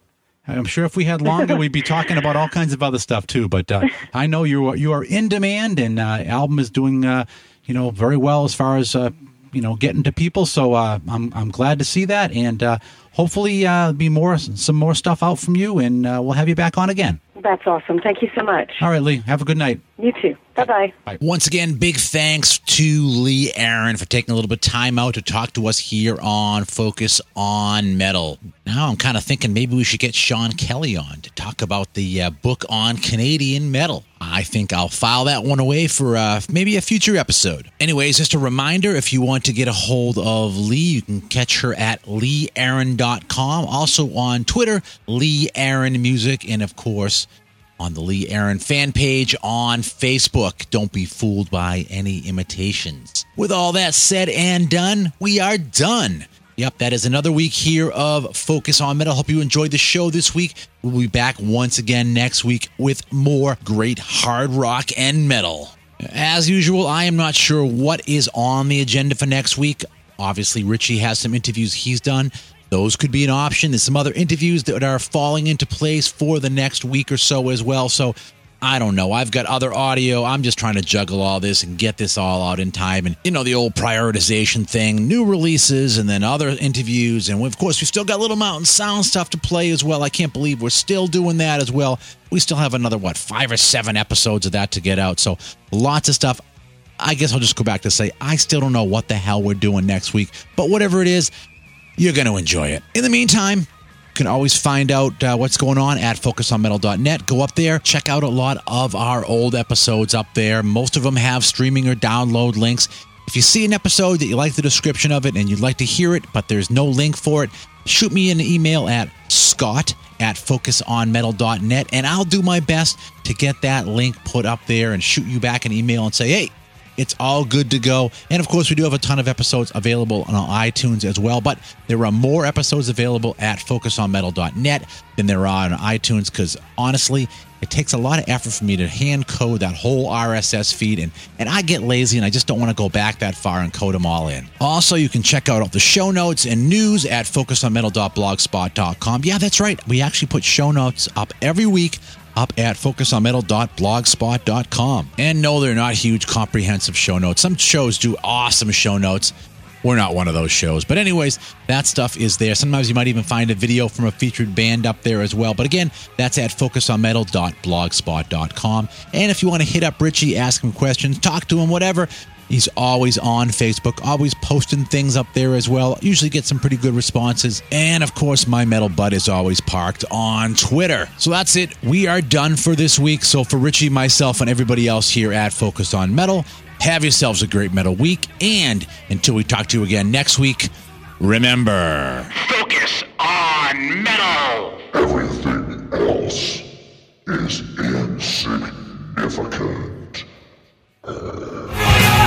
I'm sure if we had longer, we'd be talking about all kinds of other stuff too. But uh, I know you are you are in demand, and uh, album is doing uh, you know very well as far as uh, you know getting to people. So uh, I'm I'm glad to see that, and uh, hopefully uh, be more some more stuff out from you, and uh, we'll have you back on again. That's awesome. Thank you so much. All right, Lee. Have a good night. You too. Bye bye. Once again, big thanks to Lee Aaron for taking a little bit of time out to talk to us here on Focus on Metal. Now I'm kind of thinking maybe we should get Sean Kelly on to talk about the uh, book on Canadian metal. I think I'll file that one away for uh, maybe a future episode. Anyways, just a reminder if you want to get a hold of Lee, you can catch her at leeaaron.com. Also on Twitter, Lee Aaron Music, and of course, on the Lee Aaron fan page on Facebook. Don't be fooled by any imitations. With all that said and done, we are done. Yep, that is another week here of Focus on Metal. Hope you enjoyed the show this week. We'll be back once again next week with more great hard rock and metal. As usual, I am not sure what is on the agenda for next week. Obviously, Richie has some interviews he's done. Those could be an option. There's some other interviews that are falling into place for the next week or so as well. So I don't know. I've got other audio. I'm just trying to juggle all this and get this all out in time. And, you know, the old prioritization thing, new releases, and then other interviews. And of course, we've still got Little Mountain Sound stuff to play as well. I can't believe we're still doing that as well. We still have another, what, five or seven episodes of that to get out. So lots of stuff. I guess I'll just go back to say I still don't know what the hell we're doing next week. But whatever it is, you're going to enjoy it. In the meantime, you can always find out uh, what's going on at focusonmetal.net. Go up there, check out a lot of our old episodes up there. Most of them have streaming or download links. If you see an episode that you like the description of it and you'd like to hear it, but there's no link for it, shoot me an email at scott at focusonmetal.net and I'll do my best to get that link put up there and shoot you back an email and say, hey, it's all good to go. And of course, we do have a ton of episodes available on iTunes as well, but there are more episodes available at focusonmetal.net than there are on iTunes because honestly, it takes a lot of effort for me to hand code that whole RSS feed, and, and I get lazy and I just don't want to go back that far and code them all in. Also, you can check out all the show notes and news at focusonmetal.blogspot.com. Yeah, that's right. We actually put show notes up every week up at focusonmetal.blogspot.com. And no, they're not huge, comprehensive show notes. Some shows do awesome show notes. We're not one of those shows. But, anyways, that stuff is there. Sometimes you might even find a video from a featured band up there as well. But again, that's at focusonmetal.blogspot.com. And if you want to hit up Richie, ask him questions, talk to him, whatever, He's always on Facebook, always posting things up there as well. Usually get some pretty good responses. And of course, my metal butt is always parked on Twitter. So that's it. We are done for this week. So for Richie, myself, and everybody else here at Focus on Metal, have yourselves a great metal week. And until we talk to you again next week, remember Focus on metal. Everything else is insignificant. You're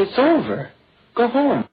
It's over. Go home.